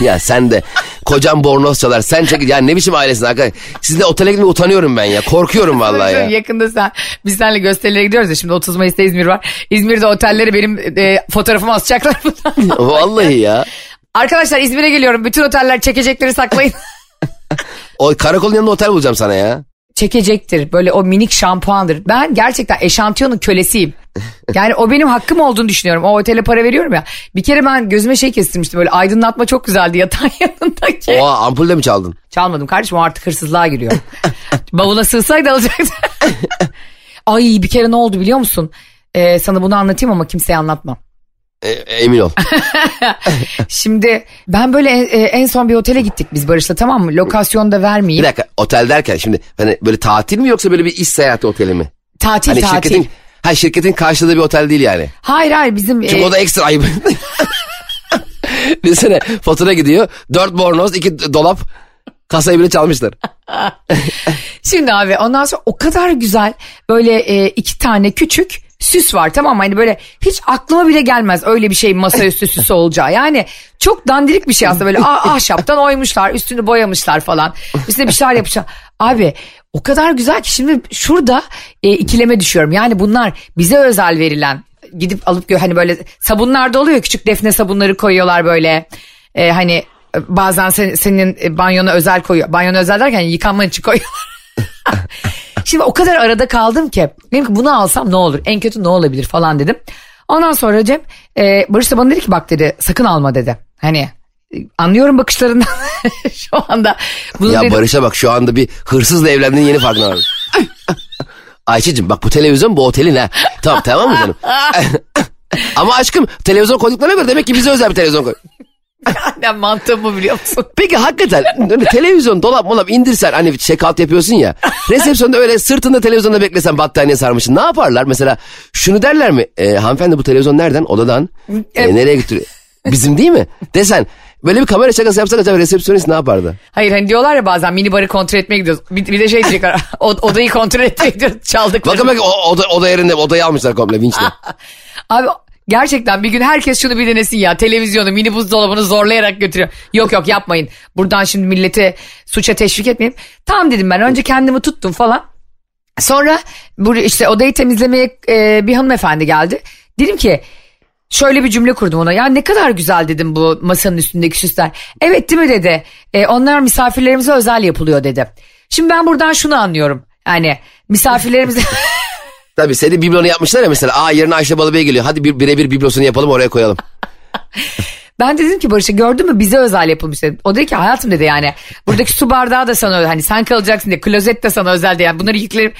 Ya sen de kocam bornoz çalar. Sen çek. Ya ne biçim ailesin arkadaş. Siz de otele gitmeye utanıyorum ben ya. Korkuyorum vallahi ya. Yakında sen biz seninle gösterilere gidiyoruz ya şimdi 30 Mayıs'ta İzmir var. İzmir'de otelleri benim e, fotoğrafımı asacaklar. Vallahi ya. Arkadaşlar İzmir'e geliyorum. Bütün oteller çekecekleri saklayın. O karakolun yanında otel bulacağım sana ya. Çekecektir. Böyle o minik şampuandır. Ben gerçekten eşantiyonun kölesiyim. Yani o benim hakkım olduğunu düşünüyorum. O otele para veriyorum ya. Bir kere ben gözüme şey kestirmiştim. Böyle aydınlatma çok güzeldi yatağın yanındaki. Oha ampul de mi çaldın? Çalmadım kardeşim o artık hırsızlığa giriyor. Bavula sığsaydı alacaktı. Ay bir kere ne oldu biliyor musun? Ee, sana bunu anlatayım ama kimseye anlatmam. E, emin ol. Şimdi ben böyle en, en son bir otele gittik biz Barış'la tamam mı? Lokasyonu da Bir vermeyeyim. dakika otel derken şimdi hani böyle tatil mi yoksa böyle bir iş seyahati oteli mi? Tatil Hani tatil. şirketin ha şirketin karşıladığı bir otel değil yani. Hayır hayır bizim... Çünkü e, o da ekstra ayıp. Düşünsene fatura gidiyor. Dört bornoz, iki dolap. Kasayı bile çalmışlar. Şimdi abi ondan sonra o kadar güzel böyle e, iki tane küçük süs var tamam mı? Hani böyle hiç aklıma bile gelmez öyle bir şey masaüstü süsü olacağı. Yani çok dandirik bir şey aslında böyle ah, ahşaptan oymuşlar üstünü boyamışlar falan. Üstüne bir şeyler yapmışlar. Abi o kadar güzel ki şimdi şurada e, ikileme düşüyorum. Yani bunlar bize özel verilen gidip alıp hani böyle sabunlar da oluyor küçük defne sabunları koyuyorlar böyle. E, hani e, bazen sen- senin e, banyona özel koyuyor. Banyona özel derken yıkanman için koyuyorlar. Şimdi o kadar arada kaldım ki dedim ki bunu alsam ne olur en kötü ne olabilir falan dedim. Ondan sonra Cem e, Barış da bana dedi ki bak dedi sakın alma dedi. Hani anlıyorum bakışlarından şu anda. Bunu Ya dedim, Barış'a bak şu anda bir hırsızla evlendiğin yeni farkına var. Ayşe'cim bak bu televizyon bu otelin ha. Tamam tamam mı canım? Ama aşkım televizyon koyduklarına göre demek ki bize özel bir televizyon koy. Annem mantığımı biliyor musun? Peki hakikaten öyle televizyon dolap molap indirsen hani check out yapıyorsun ya. Resepsiyonda öyle sırtında televizyonda beklesen battaniye sarmışsın. Ne yaparlar? Mesela şunu derler mi? E, hanımefendi bu televizyon nereden? Odadan. E, nereye götürüyor? Bizim değil mi? Desen böyle bir kamera şakası yapsak acaba resepsiyonist ne yapardı? Hayır hani diyorlar ya bazen mini barı kontrol etmeye gidiyoruz. Bir, bir de şey diyecekler odayı kontrol etmeye gidiyoruz çaldık. Bakın bak o, oda, oda yerinde odayı almışlar komple vinçle. Abi gerçekten bir gün herkes şunu bir denesin ya. Televizyonu, mini buzdolabını zorlayarak götürüyor. Yok yok yapmayın. Buradan şimdi milleti suça teşvik etmeyeyim. Tamam dedim ben. Önce kendimi tuttum falan. Sonra bu işte odayı temizlemeye e, bir hanımefendi geldi. Dedim ki şöyle bir cümle kurdum ona. Ya ne kadar güzel dedim bu masanın üstündeki süsler. Evet değil mi dedi. E, onlar misafirlerimize özel yapılıyor dedi. Şimdi ben buradan şunu anlıyorum. Yani misafirlerimize... Tabii senin biblonu yapmışlar ya mesela. Aa yerine Ayşe Balıbey geliyor. Hadi bir birebir biblosunu yapalım oraya koyalım. Ben dedim ki Barış'a gördün mü bize özel yapılmış dedim. O dedi ki hayatım dedi yani buradaki su bardağı da sana özel hani sen kalacaksın diye klozet de sana özel diye yani bunları yüklerim.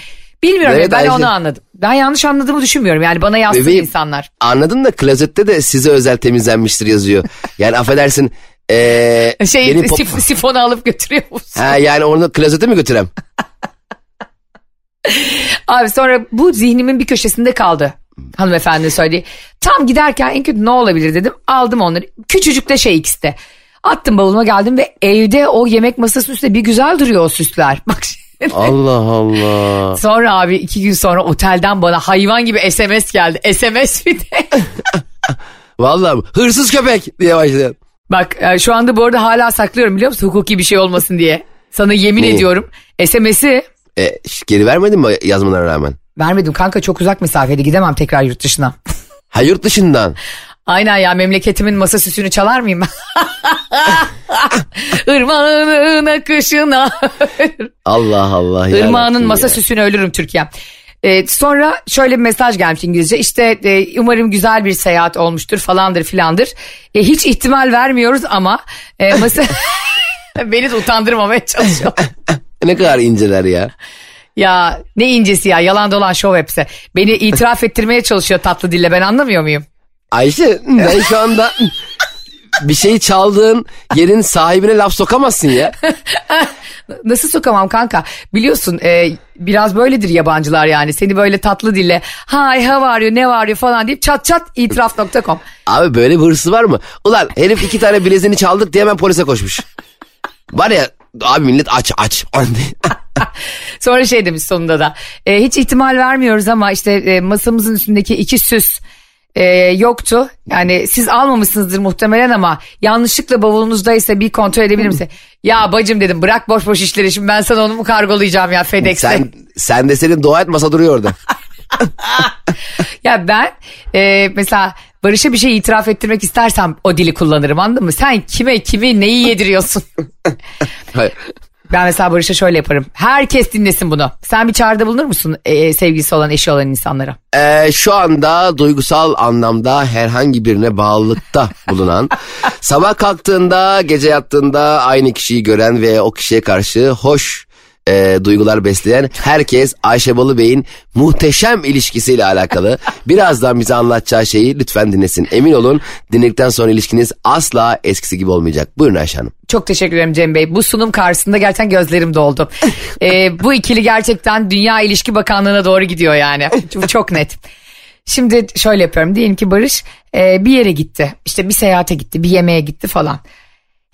Bilmiyorum Evet, ben Ayşe. onu anladım. Ben yanlış anladığımı düşünmüyorum yani bana yazsın Bebeğim, insanlar. Anladın da klozette de size özel temizlenmiştir yazıyor. Yani affedersin. Ee, Şey benim pop- sif- sifonu alıp götürüyor musun? Ha yani onu klozete mi götürem? Abi sonra bu zihnimin bir köşesinde kaldı. Hanımefendi söyledi. Tam giderken en kötü ne olabilir dedim. Aldım onları. Küçücük de şey ikisi de. Attım bavuluma geldim ve evde o yemek masası üstünde bir güzel duruyor o süsler. Bak. Allah Allah. Sonra abi iki gün sonra otelden bana hayvan gibi SMS geldi. SMS bir de. Vallahi hırsız köpek diye başladı. Bak e, şu anda bu arada hala saklıyorum biliyor musun? Hukuki bir şey olmasın diye. Sana yemin Neyi? ediyorum. SMS'i E, geri vermedin mi yazmana rağmen? vermedim kanka çok uzak mesafede gidemem tekrar yurt dışına. Ha yurt dışından. Aynen ya memleketimin masa süsünü çalar mıyım? Irmağının akışına. Allah Allah. Irmağının masa ya. süsüne ölürüm Türkiye. Ee, sonra şöyle bir mesaj gelmiş İngilizce. İşte e, umarım güzel bir seyahat olmuştur falandır filandır. E, hiç ihtimal vermiyoruz ama e, masa... Beni de utandırmamaya çalışıyor. Ne kadar inceler ya. ya ne incesi ya yalan dolan şov hepsi. Beni itiraf ettirmeye çalışıyor tatlı dille ben anlamıyor muyum? Ayşe ben şu anda bir şeyi çaldığın yerin sahibine laf sokamazsın ya. Nasıl sokamam kanka? Biliyorsun e, biraz böyledir yabancılar yani. Seni böyle tatlı dille hi how are you ne var you falan deyip çat çat itiraf.com. Abi böyle bir hırsız var mı? Ulan herif iki tane bileziğini çaldık diye hemen polise koşmuş. Var ya abi millet aç aç. Sonra şey demiş sonunda da e, hiç ihtimal vermiyoruz ama işte e, masamızın üstündeki iki süs e, yoktu. Yani siz almamışsınızdır muhtemelen ama yanlışlıkla bavulunuzdaysa bir kontrol edebilir misin? ya bacım dedim bırak boş boş işleri şimdi ben sana onu mu kargolayacağım ya FedEx'e. sen, sen de senin dua et masa duruyor orada. Ya ben e, mesela Barış'a bir şey itiraf ettirmek istersem o dili kullanırım anladın mı? Sen kime kimi neyi yediriyorsun? Ben mesela Barış'a şöyle yaparım. Herkes dinlesin bunu. Sen bir çağrıda bulunur musun e, sevgilisi olan eşi olan insanlara? Ee, şu anda duygusal anlamda herhangi birine bağlılıkta bulunan, sabah kalktığında, gece yattığında aynı kişiyi gören ve o kişiye karşı hoş e, duygular besleyen herkes Ayşe Balı Bey'in muhteşem ilişkisiyle alakalı birazdan bize anlatacağı şeyi lütfen dinlesin. Emin olun dinledikten sonra ilişkiniz asla eskisi gibi olmayacak. Buyurun Ayşe Hanım. Çok teşekkür ederim Cem Bey. Bu sunum karşısında gerçekten gözlerim doldu. E, bu ikili gerçekten Dünya İlişki Bakanlığı'na doğru gidiyor yani. Bu çok net. Şimdi şöyle yapıyorum. Diyelim ki Barış e, bir yere gitti. İşte bir seyahate gitti, bir yemeğe gitti falan.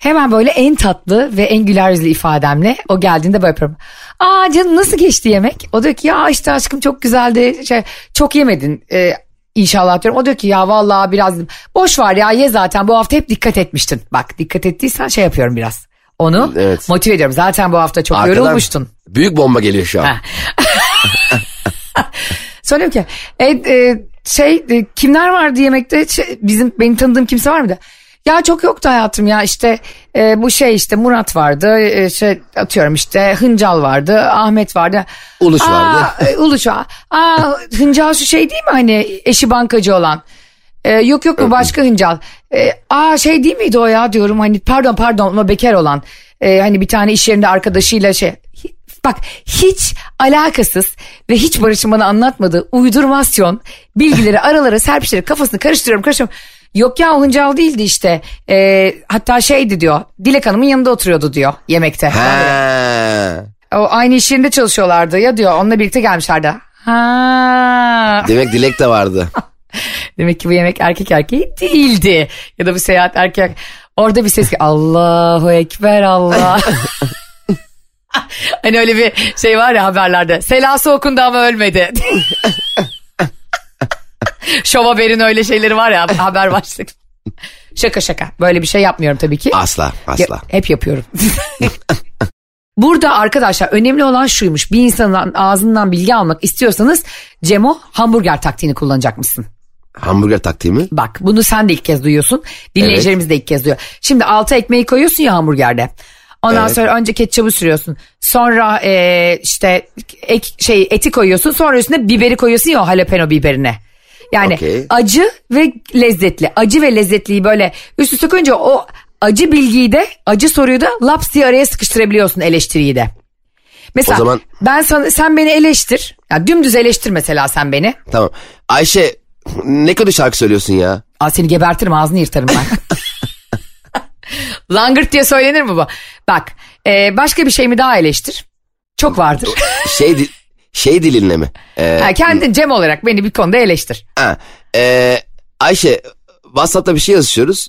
Hemen böyle en tatlı ve en güler yüzlü ifademle o geldiğinde böyle yapıyorum. Aa canım nasıl geçti yemek? O diyor ki ya işte aşkım çok güzeldi. Şey, çok yemedin e, inşallah diyorum. O diyor ki ya vallahi biraz boş var ya ye zaten bu hafta hep dikkat etmiştin. Bak dikkat ettiysen şey yapıyorum biraz. Onu Evet. motive ediyorum. Zaten bu hafta çok Arkadan yorulmuştun. Büyük bomba geliyor şu an. Söylüyorum ki e, e, şey e, kimler vardı yemekte Şey, bizim benim tanıdığım kimse var mıydı? Ya çok yoktu hayatım ya işte e, bu şey işte Murat vardı e, şey atıyorum işte Hıncal vardı Ahmet vardı. Uluç Aa, vardı. e, Uluç var. Aa Hıncal şu şey değil mi hani eşi bankacı olan? E, yok yok bu başka Hıncal. E, aa şey değil miydi o ya diyorum hani pardon pardon o bekar olan. E, hani bir tane iş yerinde arkadaşıyla şey Bak hiç alakasız ve hiç Barış'ın bana anlatmadığı uydurmasyon bilgileri aralara serpiştirip kafasını karıştırıyorum karıştırıyorum. Yok ya hıncal değildi işte. E, hatta şeydi diyor. Dilek Hanım'ın yanında oturuyordu diyor yemekte. Ha. O aynı iş yerinde çalışıyorlardı ya diyor. Onunla birlikte gelmişlerdi. Ha. Demek Dilek de vardı. Demek ki bu yemek erkek erkeği değildi. Ya da bu seyahat erkek. Orada bir ses ki Allahu Ekber Allah. hani öyle bir şey var ya haberlerde. Selası okundu ama ölmedi. Şov haberin öyle şeyleri var ya haber başlık. Şaka şaka. Böyle bir şey yapmıyorum tabii ki. Asla asla. Ya- hep yapıyorum. Burada arkadaşlar önemli olan şuymuş. Bir insanın ağzından bilgi almak istiyorsanız Cemo hamburger taktiğini kullanacakmışsın. Hamburger taktiği mi? Bak bunu sen de ilk kez duyuyorsun. Dinleyicilerimiz de ilk kez duyuyor. Şimdi altı ekmeği koyuyorsun ya hamburgerde. Ondan Evet. sonra önce ketçabı sürüyorsun. Sonra e, işte ek, şey eti koyuyorsun. Sonra üstüne biberi koyuyorsun ya o jalapeno biberine. Yani Okey. acı ve lezzetli. Acı ve lezzetliyi böyle üst üste koyunca o acı bilgiyi de acı soruyu da laps diye araya sıkıştırabiliyorsun eleştiriyi de. Mesela O zaman- ben sana, sen beni eleştir. Ya dümdüz eleştir mesela sen beni. Tamam. Ayşe ne kötü şarkı söylüyorsun ya. Aa, seni gebertirim ağzını yırtarım ben. Langırt diye söylenir mi bu? Bak e, başka bir şey mi daha eleştir? Çok vardır. Şey şey dilinle mi? Ee, ha, kendin Cem olarak beni bir konuda eleştir. ha, ee, Ayşe WhatsApp'ta bir şey yazışıyoruz.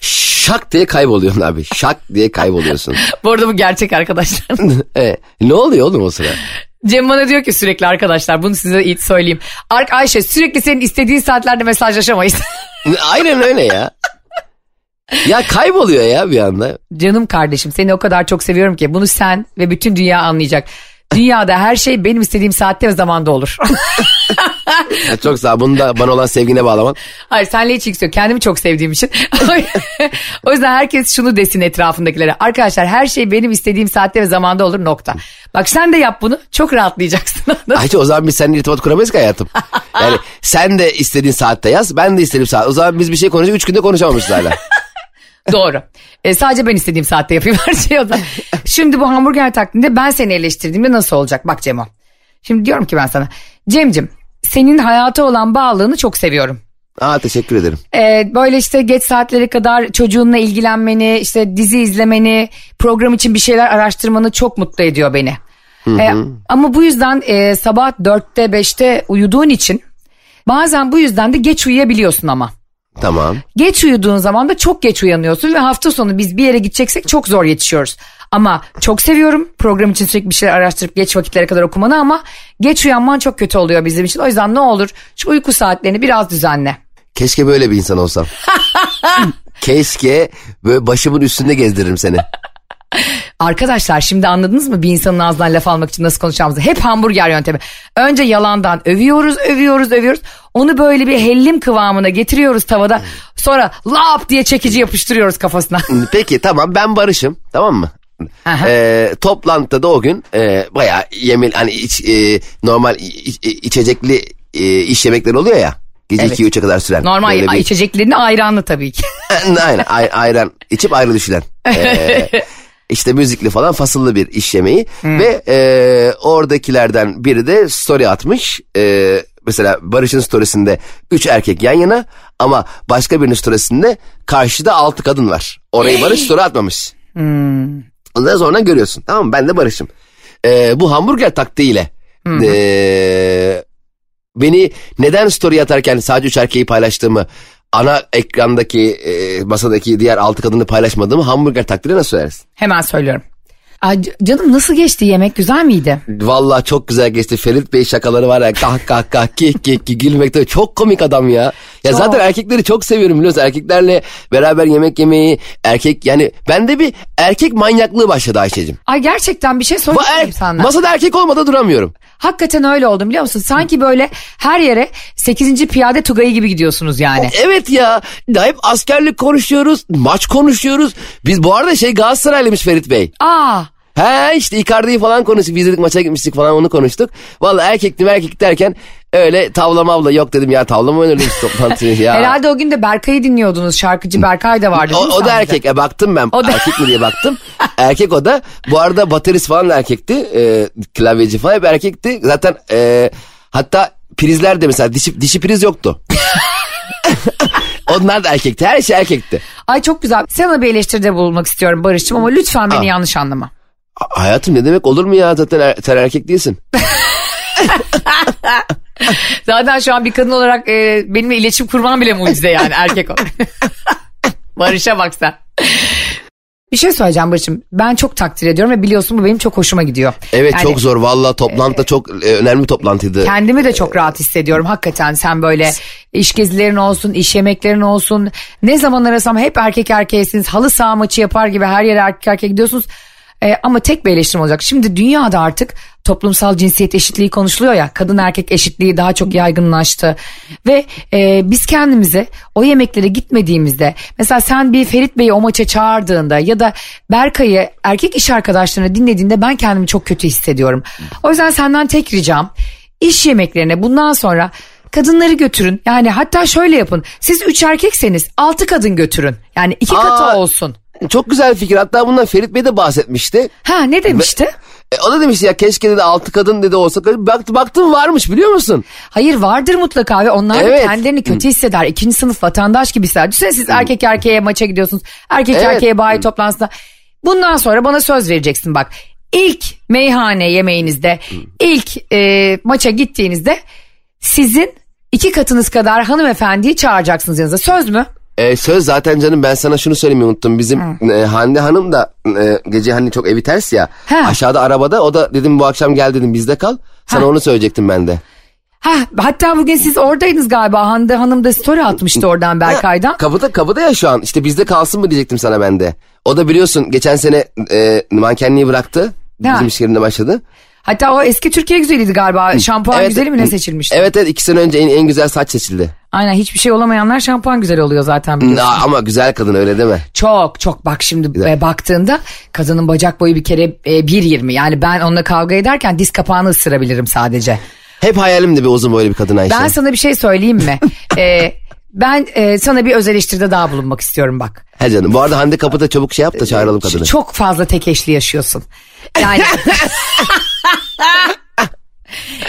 Şak diye kayboluyorsun abi. Şak diye kayboluyorsun. Bu arada bu gerçek arkadaşlar. e, ne oluyor oğlum o sıra? Cem bana diyor ki sürekli arkadaşlar bunu size iyi söyleyeyim. Ark Ayşe sürekli senin istediğin saatlerde mesajlaşamayız. Aynen öyle ya. Ya kayboluyor ya bir anda. Canım kardeşim seni o kadar çok seviyorum ki bunu sen ve bütün dünya anlayacak. Dünyada her şey benim istediğim saatte ve zamanda olur. Ya çok sağ ol. Bunu da bana olan sevgine bağlaman. Hayır senle hiç ilgisi yok. Kendimi çok sevdiğim için. o yüzden herkes şunu desin etrafındakilere. Arkadaşlar her şey benim istediğim saatte ve zamanda olur nokta. Bak sen de yap bunu. Çok rahatlayacaksın. Ayşe o zaman biz seninle irtibat kuramayız ki hayatım. Yani sen de istediğin saatte yaz. Ben de istediğim saat. O zaman biz bir şey konuşacak. Üç günde konuşamamışız hala. Doğru. E, sadece ben istediğim saatte yapayım her şeyi o da. Şimdi bu hamburger taktiğinde ben seni eleştirdiğimde nasıl olacak? Bak Cemo. Şimdi diyorum ki ben sana. Cemcim senin hayata olan bağlılığını çok seviyorum. Aa teşekkür ederim. Ee, böyle işte geç saatlere kadar çocuğunla ilgilenmeni, işte dizi izlemeni, program için bir şeyler araştırmanı çok mutlu ediyor beni. Ee, ama bu yüzden e, sabah 4'te 5'te uyuduğun için bazen bu yüzden de geç uyuyabiliyorsun ama. Tamam. Geç uyuduğun zaman da çok geç uyanıyorsun ve hafta sonu biz bir yere gideceksek çok zor yetişiyoruz. Ama çok seviyorum program için sürekli bir şeyler araştırıp geç vakitlere kadar okumanı ama geç uyanman çok kötü oluyor bizim için. O yüzden ne olur şu uyku saatlerini biraz düzenle. Keşke böyle bir insan olsam. Keşke böyle başımın üstünde gezdiririm seni. Arkadaşlar şimdi anladınız mı bir insanın ağzından laf almak için nasıl konuşacağımızı? Hep hamburger yöntemi. Önce yalandan övüyoruz, övüyoruz, övüyoruz. Onu böyle bir hellim kıvamına getiriyoruz tavada. Sonra lap diye çekici yapıştırıyoruz kafasına. Peki tamam ben barışım tamam mı? Aha. Ee, toplantıda da o gün e, bayağı yemin hani iç, e, normal iç- içecekli e, iş yemekleri oluyor ya. Gece Evet. 2-3'e kadar süren. Normal bir- içeceklerini ayranlı tabii ki. Aynen ay- ayran içip ayrı düşülen. Ee, işte müzikli falan fasıllı bir iş yemeği. Ve e, oradakilerden biri de story atmış. E, mesela Barış'ın storiesinde 3 erkek yan yana ama başka birinin storiesinde karşıda 6 kadın var. Orayı Barış story atmamış. Ondan sonra görüyorsun tamam mı? Ben de Barış'ım. E, bu hamburger taktiğiyle e, beni neden story atarken sadece üç erkeği paylaştığımı ana ekrandaki e, masadaki diğer altı kadını paylaşmadığımı hamburger taktiğiyle nasıl söylersin? Hemen söylüyorum. Ay, canım nasıl geçti yemek güzel miydi? Vallahi çok güzel geçti. Ferit Bey şakaları var ya kah kah kah kih kih kih gülmekte çok komik adam ya. Ya Çok. zaten erkekleri çok seviyorum biliyorsun. Erkeklerle beraber yemek yemeyi erkek yani bende bir erkek manyaklığı başladı Ayşe'cim. Ay gerçekten bir şey sorayım er, sana. masada erkek olmadan duramıyorum. Hakikaten öyle oldum biliyor musun? Sanki böyle her yere 8. piyade tugayı gibi gidiyorsunuz yani. Evet ya hep askerlik konuşuyoruz maç konuşuyoruz. Biz bu arada şey Galatasaraylıymış Ferit Bey. Aa He işte Icardi'yi falan konuştuk. Biz dedik maça gitmiştik falan onu konuştuk. Vallahi erkektim erkek derken öyle tavla mavla yok dedim ya tavla mı oynarız toplantıyı ya. herhalde o gün de Berkay'ı dinliyordunuz. Şarkıcı Berkay da vardı O, o da erkek. E, baktım ben. O da- Erkek mi diye baktım. erkek o da. Bu arada baterist falan da erkekti. E, klavyeci falan hep erkekti. Zaten e, hatta prizler de mesela dişi, dişi priz yoktu. Onlar da erkekti. Her şey erkekti. Ay çok güzel. Sana bir eleştiride bulunmak istiyorum Barış'cığım ama lütfen beni Aa. yanlış anlama. Hayatım ne demek olur mu ya zaten er, sen erkek değilsin. Zaten şu an bir kadın olarak e, benimle iletişim kurman bile mucize yani erkek ol. Barış'a bak sen. Bir şey söyleyeceğim Barış'ım. Ben çok takdir ediyorum ve biliyorsun bu benim çok hoşuma gidiyor. Evet Yani çok zor vallahi toplantıda çok e, önemli bir toplantıydı. Kendimi de çok rahat hissediyorum hakikaten sen böyle iş gezilerin olsun, iş yemeklerin olsun. Ne zaman arasam hep erkek erkeğesiniz. Halı saha maçı yapar gibi her yere erkek erkek gidiyorsunuz. E, ama tek bir eleştirim olacak. Şimdi dünyada artık toplumsal cinsiyet eşitliği konuşuluyor ya. Kadın erkek eşitliği daha çok yaygınlaştı. Ve e, biz kendimizi o yemeklere gitmediğimizde mesela sen bir Ferit Bey'i o maça çağırdığında ya da Berkay'ı erkek iş arkadaşlarını dinlediğinde ben kendimi çok kötü hissediyorum. O yüzden senden tek ricam iş yemeklerine bundan sonra kadınları götürün. Yani hatta şöyle yapın. Siz üç erkekseniz altı kadın götürün. Yani iki katı Aa. olsun. Çok güzel fikir. Hatta bundan Ferit Bey de bahsetmişti. Ha ne demişti? E, o da demişti ya keşke dedi altı kadın dedi olsa. Baktı, baktım varmış biliyor musun? Hayır vardır mutlaka ve onlar da Evet. kendilerini kötü hisseder. İkinci sınıf vatandaş gibi hisseder. Düşünsene siz erkek erkeğe maça gidiyorsunuz. Erkek Evet. erkeğe bayi toplantısına. Bundan sonra bana söz vereceksin bak. İlk meyhane yemeğinizde, ilk e, maça gittiğinizde sizin iki katınız kadar hanımefendiyi çağıracaksınız yanınıza. Söz mü? E, söz zaten canım ben sana şunu söylemeyi unuttum. Bizim e, Hande Hanım da e, gece hani çok evi ters ya. Ha. Aşağıda arabada o da dedim bu akşam gel dedim bizde kal. Sana Ha. onu söyleyecektim ben de. Ha, hatta bugün siz oradaydınız galiba. Hande Hanım da story atmıştı oradan Berkay'dan. Kapıda kapıda ya şu an. İşte bizde kalsın mı diyecektim sana ben de. O da biliyorsun geçen sene e, mankenliği bıraktı. Bizim iş yerinde başladı. Hatta o eski Türkiye güzeliydi galiba. Şampuan güzeli mi ne seçilmişti? Evet evet iki sene önce en, en güzel saç seçildi. Aynen hiçbir şey olamayanlar şampuan güzel oluyor zaten biliyorsun. Aa, ama güzel kadın öyle deme. Çok çok bak şimdi e, baktığında kadının bacak boyu bir kere e, 1.20 yani ben onunla kavga ederken diz kapağını ısırabilirim sadece. Hep hayalimdi bir uzun boylu bir kadın Ayşe. Ben sana bir şey söyleyeyim mi? e, ben e, sana bir öz eleştiride daha bulunmak istiyorum bak. He canım. Bu arada Hande kapıda çabuk şey yap da çağıralım kadını. Çok fazla tek eşli yaşıyorsun. Yani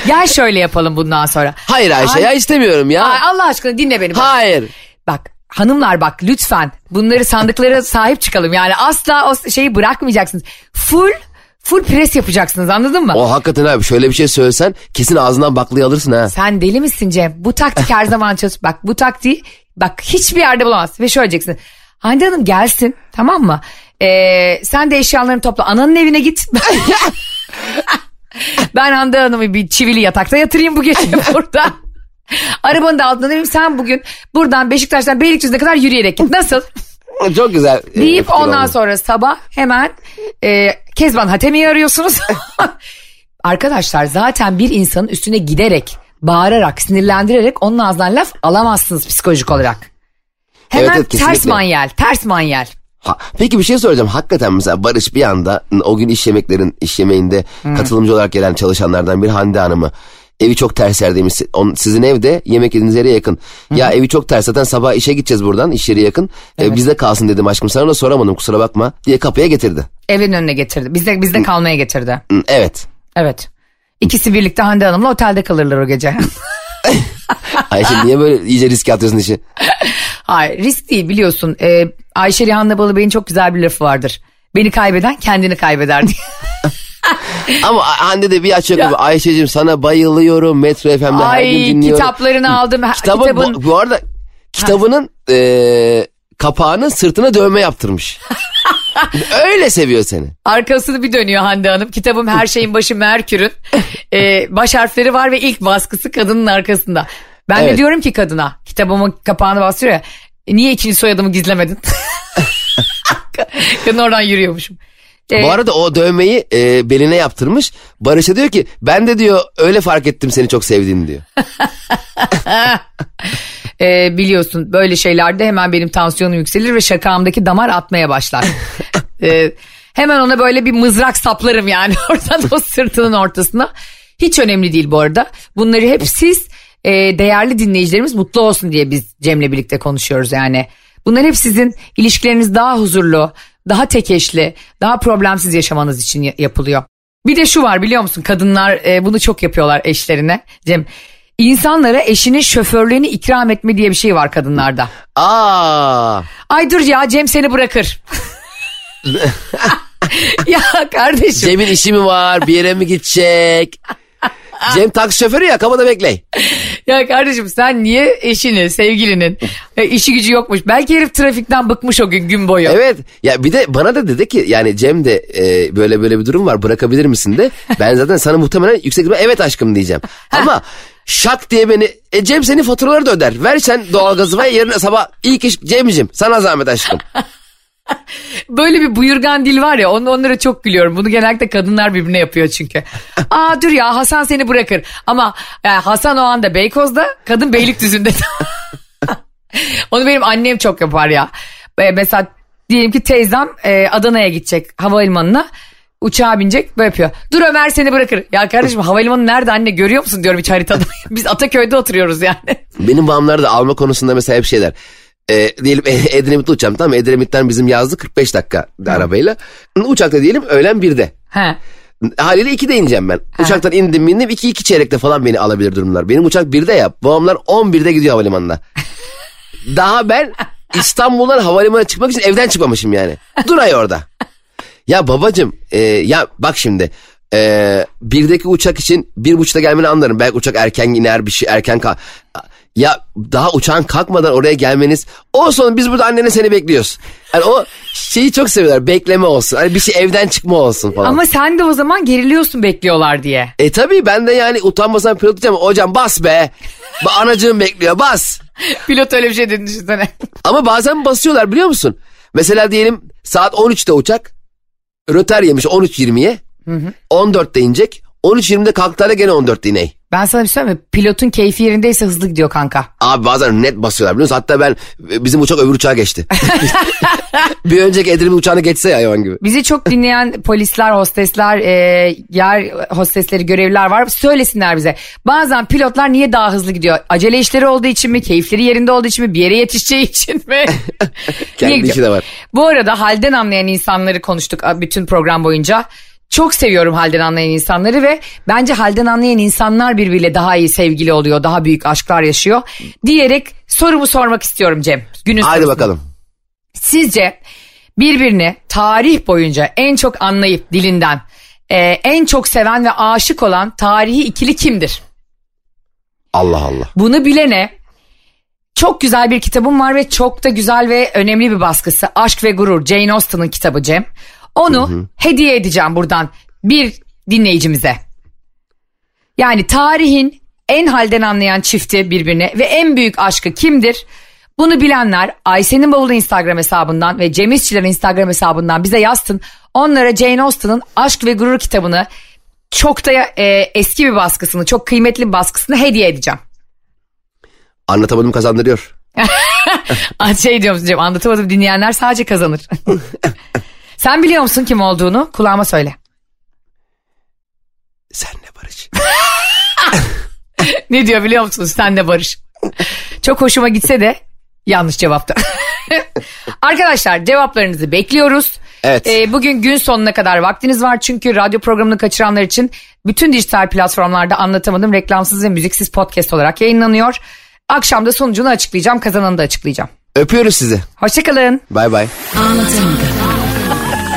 Gel şöyle yapalım bundan sonra. Hayır Ayşe Ay- ya istemiyorum ya. Ay, Allah aşkına dinle beni. Bak. Hayır. Bak hanımlar bak lütfen bunları sandıklara sahip çıkalım. Yani asla o şeyi bırakmayacaksınız. Full full pres yapacaksınız anladın mı? O hakikaten abi şöyle bir şey söylesen kesin ağzından baklayı alırsın ha. Sen deli misin Cem? Bu taktik her zaman çalışır. Bak bu taktiği bak hiçbir yerde bulamazsın. Ve şöyle diyeceksin. Hande Hanım gelsin tamam mı? Ee, sen de eşyalarını topla. Ananın evine git. ben Hande Hanım'ı bir çivili yatakta yatırayım bu gece burada. Arabanın da altına dedim sen bugün buradan Beşiktaş'tan Beylikdüzü'ne kadar yürüyerek git. Nasıl? Çok güzel. e, Deyip ondan oldu. sonra sabah hemen e, Kezban Hatemi'yi arıyorsunuz. Arkadaşlar zaten bir insanın üstüne giderek, bağırarak, sinirlendirerek onun ağzından laf alamazsınız psikolojik olarak. Hemen Evet, evet, ters manyel, ters manyel. Ha, peki bir şey soracağım. Hakikaten mesela Barış bir anda o gün iş yemeklerin iş yemeğinde katılımcı olarak gelen çalışanlardan bir Hande Hanım'ı evi çok ters yerdeymiş. On, sizin evde yemek yediğiniz yere yakın. Ya evi çok ters zaten sabah işe gideceğiz buradan iş yeri yakın. E, bizde kalsın dedim aşkım sana da soramadım kusura bakma diye kapıya getirdi. Evin önüne getirdi. Bizde, bizde kalmaya getirdi. Evet. Evet. İkisi birlikte Hande Hanım'la otelde kalırlar o gece. Ayşe niye böyle iyice riske atıyorsun işi? Hayır risk değil biliyorsun. Ee, Ayşe Rihanna Balıbey'in çok güzel bir lafı vardır. Beni kaybeden kendini kaybeder diye. Ama Hande de bir açıyor kapı. Ayşe'cim sana bayılıyorum Metro FM'de her gün Ay dinliyorum. kitaplarını aldım. Ha- Kitabın, bu, bu arada kitabının eee kapağının sırtına dövme yaptırmış. Öyle seviyor seni. Arkasını bir dönüyor Hande Hanım. Kitabım her şeyin başı Merkür'ün. Ee, baş harfleri var ve ilk baskısı kadının arkasında. Ben de Evet. diyorum ki kadına kitabımın kapağını bastırıyor ya. "E, niye ikinci soyadımı gizlemedin? Kadın oradan yürüyormuşum. Ee, Bu arada o dövmeyi eee, beline yaptırmış. Barış'a diyor ki ben de diyor öyle fark ettim seni çok sevdiğini diyor. e, biliyorsun böyle şeylerde hemen benim tansiyonum yükselir ve şakağımdaki damar atmaya başlar. E, hemen ona böyle bir mızrak saplarım yani oradan o sırtının ortasına. Hiç önemli değil bu arada. Bunları hep siz e, değerli dinleyicilerimiz mutlu olsun diye biz Cem'le birlikte konuşuyoruz yani. Bunlar hep sizin ilişkileriniz daha huzurlu, daha tek eşli, daha problemsiz yaşamanız için ya- yapılıyor. Bir de şu var biliyor musun kadınlar e, bunu çok yapıyorlar eşlerine Cem. İnsanlara eşinin şoförlüğünü ikram etme diye bir şey var kadınlarda. Aa, Ay dur ya Cem seni bırakır. ya kardeşim. Cem'in işi mi var bir yere mi gidecek? Cem taksi şoförü ya kapıda bekle. Ya kardeşim sen niye eşini, sevgilinin e, işi gücü yokmuş. Belki herif trafikten bıkmış o gün gün boyu. Evet ya bir de bana da dedi ki yani Cem de e, böyle böyle bir durum var bırakabilir misin de. Ben zaten sana muhtemelen yüksek ihtimalle evet aşkım diyeceğim. Ama şak diye beni e, Cem senin faturaları da öder. Ver sen doğalgazı ve yarın sabah ilk iş Cem'cim sana zahmet aşkım. Böyle bir buyurgan dil var ya onu onlara çok gülüyorum. Bunu genellikle kadınlar birbirine yapıyor çünkü. Aa dur ya Hasan seni bırakır. Ama yani Hasan o anda Beykoz'da kadın Beylikdüzü'nde. onu benim annem çok yapar ya. Mesela diyelim ki teyzem e, Adana'ya gidecek havalimanına. Uçağa binecek böyle yapıyor. Dur Ömer seni bırakır. Ya kardeşim havalimanı nerede anne görüyor musun diyorum hiç haritada. Biz Ataköy'de oturuyoruz yani. Benim babamlar da alma konusunda mesela hep şeyler. E, diyelim Edremit'te uçacağım tamam? Edremit'ten bizim yazdı 45 dakika arabayla. Uçakta diyelim öğlen 1'de. He. Haliyle 2'de ineceğim ben. Uçaktan indim indim 2 2 çeyrekte falan beni alabilir durumlar. Benim uçak 1'de ya. Babamlar 11'de gidiyor havalimanına. Daha ben İstanbul'dan havalimanına çıkmak için evden çıkmamışım yani. Dur ay orada. Ya babacım e, ya bak şimdi e, birdeki uçak için bir buçukta gelmeni anlarım. Belki uçak erken iner bir şey erken kalk. Ya daha uçağın kalkmadan oraya gelmeniz olsun biz burada annene seni bekliyoruz. Yani o şeyi çok seviyorlar bekleme olsun. Hani bir şey evden çıkma olsun falan. Ama sen de o zaman geriliyorsun bekliyorlar diye. E tabii ben de yani utanmasam pilot diyeceğim. Hocam bas be. Ba anacığım bekliyor bas. Pilot öyle bir şey dedi düşünsene. Ama bazen basıyorlar biliyor musun? Mesela diyelim saat 13'te uçak. Röter yemiş 13.20'ye. 14'te inecek. 13.20'de kalktığında gene 14'te iney. Ben sana bir şey söyleyeyim mi? Pilotun keyfi yerindeyse hızlı gidiyor kanka. Abi bazen net basıyorlar biliyor musun? Hatta ben bizim uçak öbür uçağa geçti. bir önceki Edremit uçağına geçse ya hayvan gibi. Bizi çok dinleyen polisler, hostesler, e, yer hostesleri, görevliler var. Söylesinler bize. Bazen pilotlar niye daha hızlı gidiyor? Acele işleri olduğu için mi? Keyifleri yerinde olduğu için mi? Bir yere yetişeceği için mi? Kendi işi de var. Bu arada halden anlayan insanları konuştuk bütün program boyunca. Çok seviyorum halden anlayan insanları ve bence halden anlayan insanlar birbiriyle daha iyi sevgili oluyor, daha büyük aşklar yaşıyor diyerek sorumu sormak istiyorum Cem. Günün Haydi sorusu. bakalım. Sizce birbirini tarih boyunca en çok anlayıp dilinden e, en çok seven ve aşık olan tarihi ikili kimdir? Allah Allah. Bunu bilene çok güzel bir kitabım var ve çok da güzel ve önemli bir baskısı. Aşk ve Gurur Jane Austen'ın kitabı Cem. Onu hediye edeceğim buradan bir dinleyicimize. Yani tarihin en halden anlayan çifti birbirine ve en büyük aşkı kimdir? Bunu bilenler Ayşe'nin bavulu Instagram hesabından ve Cem İşçilerin Instagram hesabından bize yazsın. Onlara Jane Austen'ın Aşk ve Gurur kitabını çok da e, eski bir baskısını, çok kıymetli bir baskısını hediye edeceğim. Anlatamadım kazandırıyor. Şey diyor musun Cem anlatamadım dinleyenler sadece kazanır. Sen biliyor musun kim olduğunu? Kulağıma söyle. Senle Barış. Ne diyor biliyor musunuz? Sen de Barış. Çok hoşuma gitse de yanlış cevaptı. Arkadaşlar cevaplarınızı bekliyoruz. Evet. Ee, bugün gün sonuna kadar vaktiniz var çünkü radyo programını kaçıranlar için bütün dijital platformlarda anlatamadım reklamsız ve müziksiz podcast olarak yayınlanıyor. Akşam da sonucunu açıklayacağım, kazananı da açıklayacağım. Öpüyoruz sizi. Hoşçakalın. Bay bay. Anlatamadım.